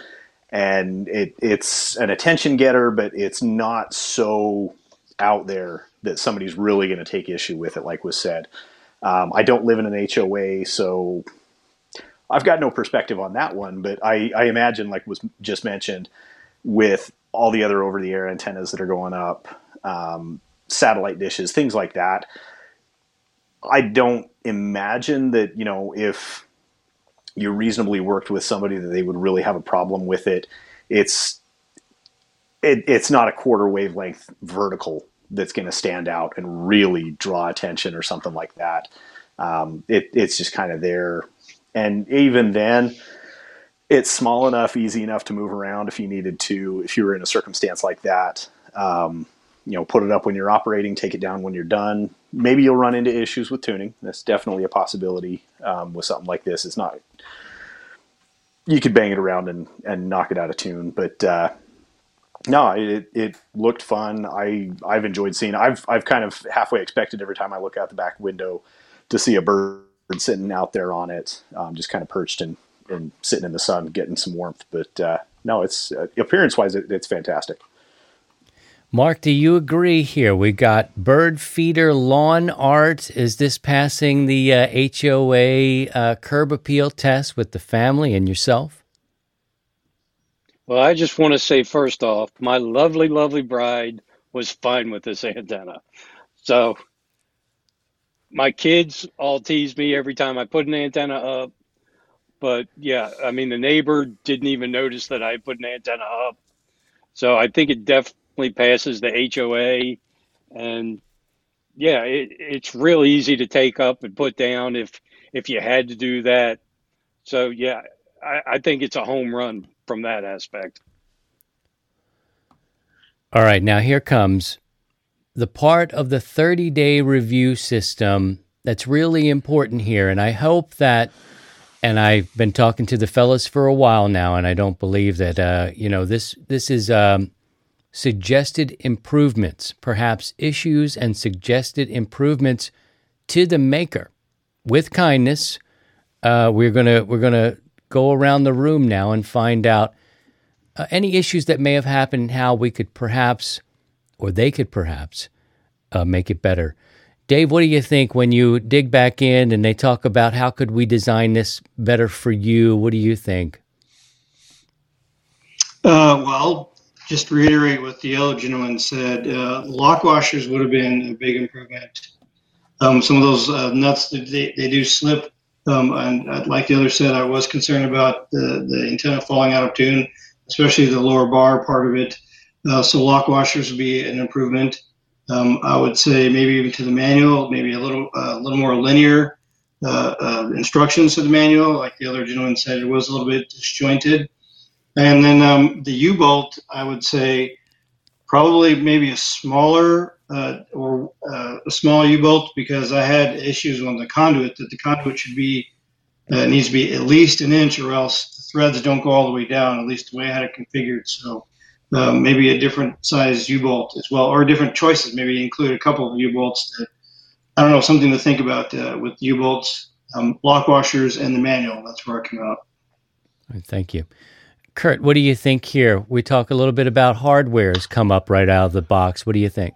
and it, it's an attention getter, but it's not so out there that somebody's really going to take issue with it, like was said. Um, I don't live in an HOA, so I've got no perspective on that one. But I, I imagine, like was just mentioned, with all the other over the air antennas that are going up, um, satellite dishes, things like that. I don't imagine that, you know, if you reasonably worked with somebody that they would really have a problem with it. It's it, it's not a quarter wavelength vertical that's going to stand out and really draw attention or something like that. Um, it, it's just kind of there, and even then, it's small enough, easy enough to move around if you needed to. If you were in a circumstance like that, um, you know, put it up when you're operating, take it down when you're done. Maybe you'll run into issues with tuning. That's definitely a possibility um, with something like this. It's not you could bang it around and, and knock it out of tune, but uh, no, it, it looked fun. I I've enjoyed seeing. I've I've kind of halfway expected every time I look out the back window to see a bird sitting out there on it, um, just kind of perched and and sitting in the sun getting some warmth. But uh, no, it's uh, appearance wise, it, it's fantastic. Mark, do you agree here? We got bird feeder lawn art. Is this passing the uh, HOA uh, curb appeal test with the family and yourself? Well, I just want to say first off, my lovely, lovely bride was fine with this [laughs] antenna. So my kids all tease me every time I put an antenna up But yeah, I mean, the neighbor didn't even notice that I put an antenna up. So I think it definitely passes the HOA. And yeah, it, it's real easy to take up and put down if if you had to do that. So yeah, I, I think it's a home run from that aspect. All right, now here comes the part of the 30 day review system that's really important here. And I hope that, and I've been talking to the fellas for a while now, and I don't believe that, uh, you know, this, this is um, suggested improvements, perhaps issues and suggested improvements to the maker with kindness. Uh, we're gonna we're gonna go around the room now and find out uh, any issues that may have happened, how we could perhaps, or they could perhaps, uh, make it better. Dave, what do you think when you dig back in and they talk about how could we design this better for you? What do you think? Uh, well, just to reiterate what the other gentleman said, uh, lock washers would have been a big improvement. Um, some of those uh, nuts, they, they do slip. Um, and uh, like the other said, I was concerned about the, the antenna falling out of tune especially the lower bar part of it. Uh, so lock washers would be an improvement. Um, I would say maybe even to the manual, maybe a little uh, a little more linear uh, uh instructions to the manual. Like the other gentleman said, it was a little bit disjointed. And then um, the U-bolt, I would say probably maybe a smaller uh, or uh, a small U-bolt because I had issues on the conduit that the conduit should be needs to be at least an inch or else the threads don't go all the way down, at least the way I had it configured. So um, maybe a different size U-bolt as well, or different choices. Maybe include a couple of U-bolts. That, I don't know, something to think about uh, with U-bolts, um, lock washers, and the manual. That's where I come out. Thank you. Kurt, what do you think here? We talk a little bit about hardware has come up right out of the box. What do you think?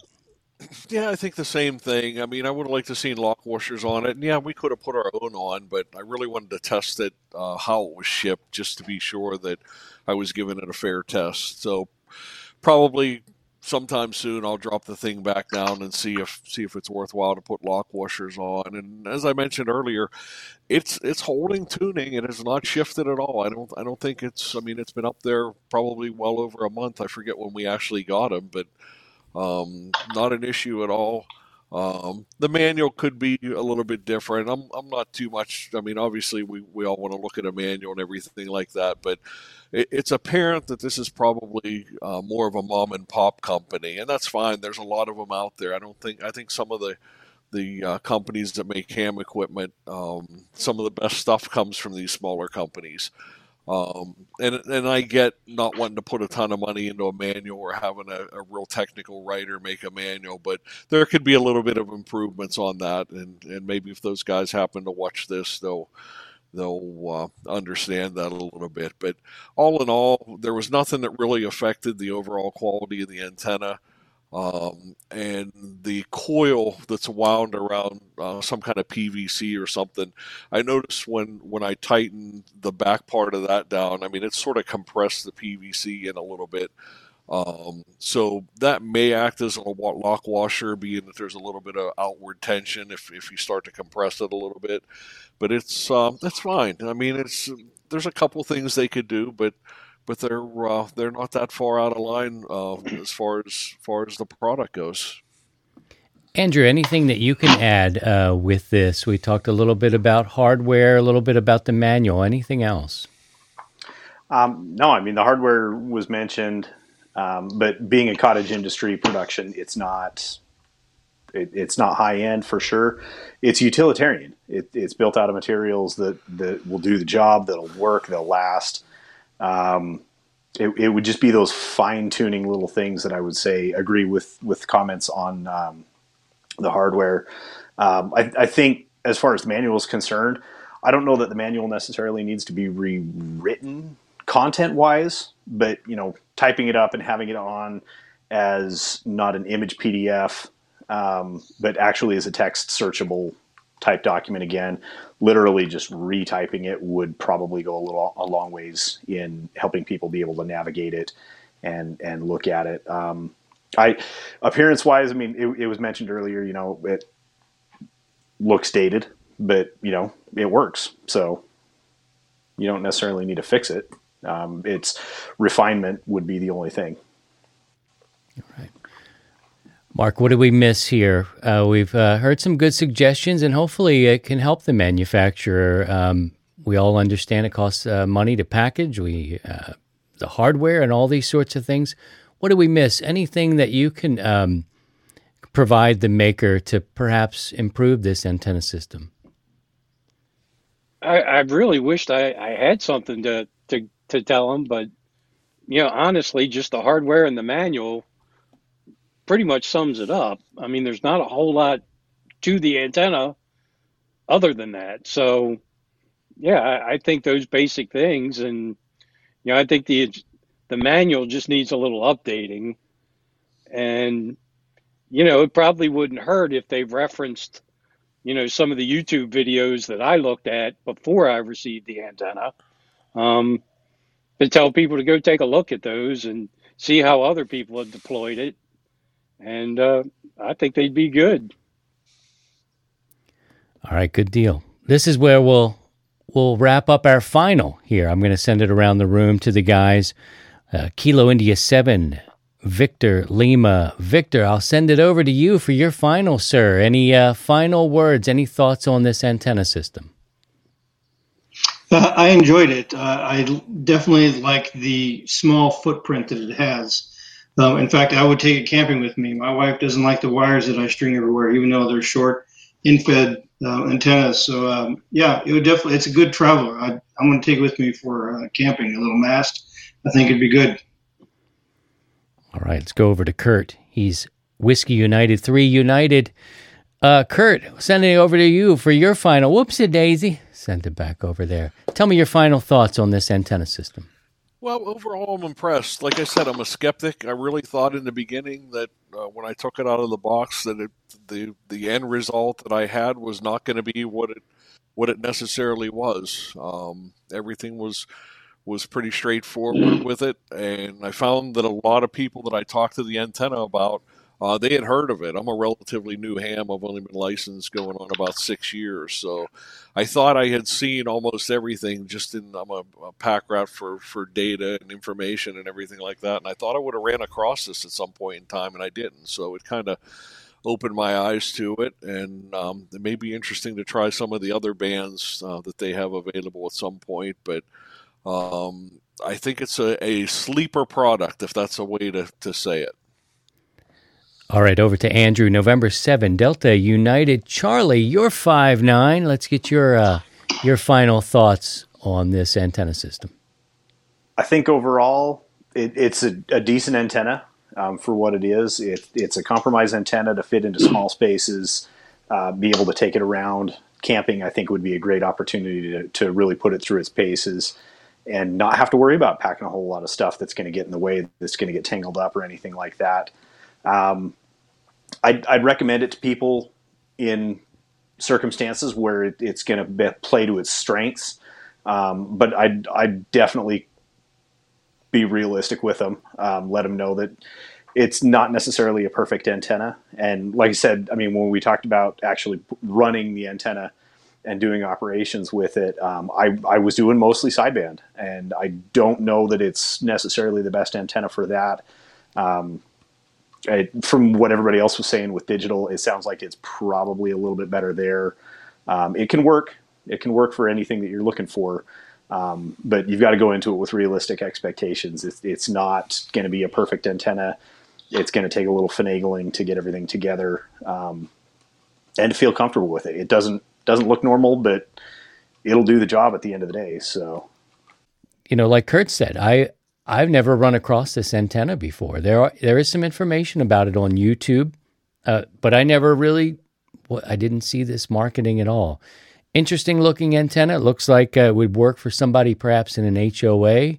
Yeah, I think the same thing. I mean, I would have liked to seen lock washers on it, and yeah, we could have put our own on, but I really wanted to test it uh, how it was shipped just to be sure that I was giving it a fair test. So probably sometime soon I'll drop the thing back down and see if see if it's worthwhile to put lock washers on. And as I mentioned earlier, it's it's holding tuning. It has not shifted at all. I don't I don't think it's. I mean, it's been up there probably well over a month. I forget when we actually got them, but um, not an issue at all. Um, the manual could be a little bit different. I'm, I'm not too much. I mean, obviously, we, we all want to look at a manual and everything like that, but it, it's apparent that this is probably uh, more of a mom and pop company, and that's fine. There's a lot of them out there. I don't think I think some of the the uh, companies that make ham equipment, um, some of the best stuff comes from these smaller companies. Um, and and I get not wanting to put a ton of money into a manual or having a, a, real technical writer make a manual, but there could be a little bit of improvements on that, and, and maybe if those guys happen to watch this, they'll they'll uh, understand that a little bit. But all in all, there was nothing that really affected the overall quality of the antenna. Um, and the coil that's wound around uh, some kind of PVC or something. I noticed when when I tightened the back part of that down. I mean, it sort of compressed the PVC in a little bit. Um, so that may act as a lock washer, being that there's a little bit of outward tension if, if you start to compress it a little bit. But it's um, that's fine. I mean, it's there's a couple things they could do, but but they're uh, they're not that far out of line uh, as far as far as the product goes. Andrew, anything that you can add uh, with this? We talked a little bit about hardware, a little bit about the manual. Anything else? Um, no, I mean the hardware was mentioned, um, but being a cottage industry production, it's not it, it's not high end for sure. It's utilitarian. It, it's built out of materials that that will do the job, that'll work, they'll last. Um, it, it, would just be those fine tuning little things that I would say agree with with comments on um, the hardware. Um, I, I, think as far as the manual is concerned, I don't know that the manual necessarily needs to be rewritten content wise, but you know, typing it up and having it on as not an image PDF, um, but actually as a text searchable type document again, literally just retyping it would probably go a little a long ways in helping people be able to navigate it and and look at it. Um, I appearance wise, I mean, it, it, was mentioned earlier. You know, it looks dated, but you know, it works. So you don't necessarily need to fix it. Um, it's refinement would be the only thing. Right. Mark, what do we miss here? Uh, we've uh, heard some good suggestions, and hopefully it can help the manufacturer. Um, we all understand it costs uh, money to package, we uh, the hardware, and all these sorts of things. What do we miss? Anything that you can um, provide the maker to perhaps improve this antenna system? I, I really wished I, I had something to, to, to tell them, but you know, honestly, just the hardware and the manual pretty much sums it up. I mean, there's not a whole lot to the antenna other than that. So, yeah, I, I think those basic things, and you know, I think the the manual just needs a little updating, and you know, it probably wouldn't hurt if they referenced, you know, some of the YouTube videos that I looked at before I received the antenna. Um, to tell people to go take a look at those and see how other people have deployed it. And uh, I think they'd be good. All right, good deal. This is where we'll we'll wrap up our final here. I'm going to send it around the room to the guys. Uh, Kilo India 7, Victor Lima. Victor, I'll send it over to you for your final, sir. Any uh, final words, any thoughts on this antenna system? Uh, I enjoyed it. Uh, I definitely like the small footprint that it has. Um, in fact, I would take it camping with me. My wife doesn't like the wires that I string everywhere, even though they're short, end-fed uh, antennas. So um, yeah, it would definitely. It's a good traveler. I, am going to take it with me for uh, camping. A little mast. I think it'd be good. All right, let's go over to Kurt. He's Whiskey United, three United. Uh, Kurt, sending it over to you for your final. Whoopsie daisy. Send it back over there. Tell me your final thoughts on this antenna system. Well, overall, I'm impressed. Like I said, I'm a skeptic. I really thought in the beginning that uh, when I took it out of the box, that it, the the end result that I had was not going to be what it what it necessarily was. Um, everything was was pretty straightforward with it, and I found that a lot of people that I talked to the antenna about, uh, they had heard of it. I'm a relatively new ham. I've only been licensed going on about six years, so I thought I had seen almost everything. Just in I'm a, a pack rat for for data and information and everything like that, and I thought I would have ran across this at some point in time, and I didn't. So it kind of opened my eyes to it, and um, it may be interesting to try some of the other bands uh, that they have available at some point, but. Um, I think it's a, a sleeper product, if that's a way to, to say it. All right, over to Andrew. November 7, Delta United. Charlie, you're five nine. Let's get your uh, your final thoughts on this antenna system. I think overall, it, it's a, a, decent antenna um, for what it is. It, it's a compromise antenna to fit into small spaces, uh, be able to take it around. Camping, I think, would be a great opportunity to, to really put it through its paces and not have to worry about packing a whole lot of stuff that's going to get in the way, that's going to get tangled up or anything like that. Um, I'd, I'd, recommend it to people in circumstances where it, it's going to play to its strengths. Um, but I'd, I'd, definitely be realistic with them. Um, let them know that it's not necessarily a perfect antenna. And like I said, I mean, when we talked about actually running the antenna, and doing operations with it. Um, I, I was doing mostly sideband, and I don't know that it's necessarily the best antenna for that. Um, from what everybody else was saying with digital, it sounds like it's probably a little bit better there. Um, it can work. It can work for anything that you're looking for, um, but you've got to go into it with realistic expectations. It's, it's not going to be a perfect antenna. It's going to take a little finagling to get everything together um, and to feel comfortable with it. It doesn't doesn't look normal, but it'll do the job at the end of the day. So, you know, like Kurt said, I I've never run across this antenna before. There are there is some information about it on YouTube, uh, but I never really I didn't see this marketing at all. Interesting looking antenna. It looks like uh, it would work for somebody perhaps in an HOA,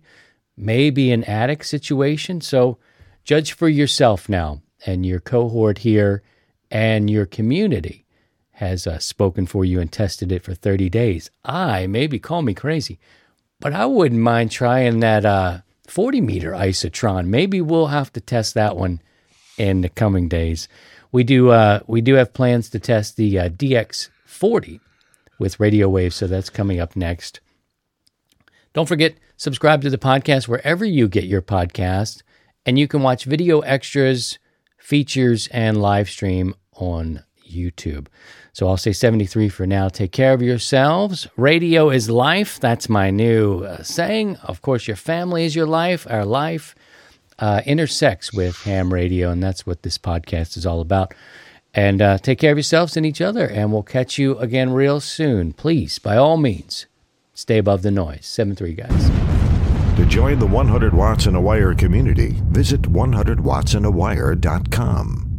maybe an attic situation. So judge for yourself now and your cohort here and your community has uh, spoken for you and tested it for 30 days. I, maybe call me crazy, but I wouldn't mind trying that uh, 40 meter isotron. Maybe we'll have to test that one in the coming days. We do, uh, we do have plans to test the uh, DX40 with radio waves, so that's coming up next. Don't forget, subscribe to the podcast wherever you get your podcast, and you can watch video extras, features, and live stream on YouTube. So I'll say 73 for now. Take care of yourselves. Radio is life. That's my new uh, saying. Of course, your family is your life. Our life uh, intersects with ham radio, and that's what this podcast is all about. And uh, take care of yourselves and each other, and we'll catch you again real soon. Please, by all means, stay above the noise. 7 3, guys. To join the 100 Watts and a Wire community, visit 100wattsandawire.com.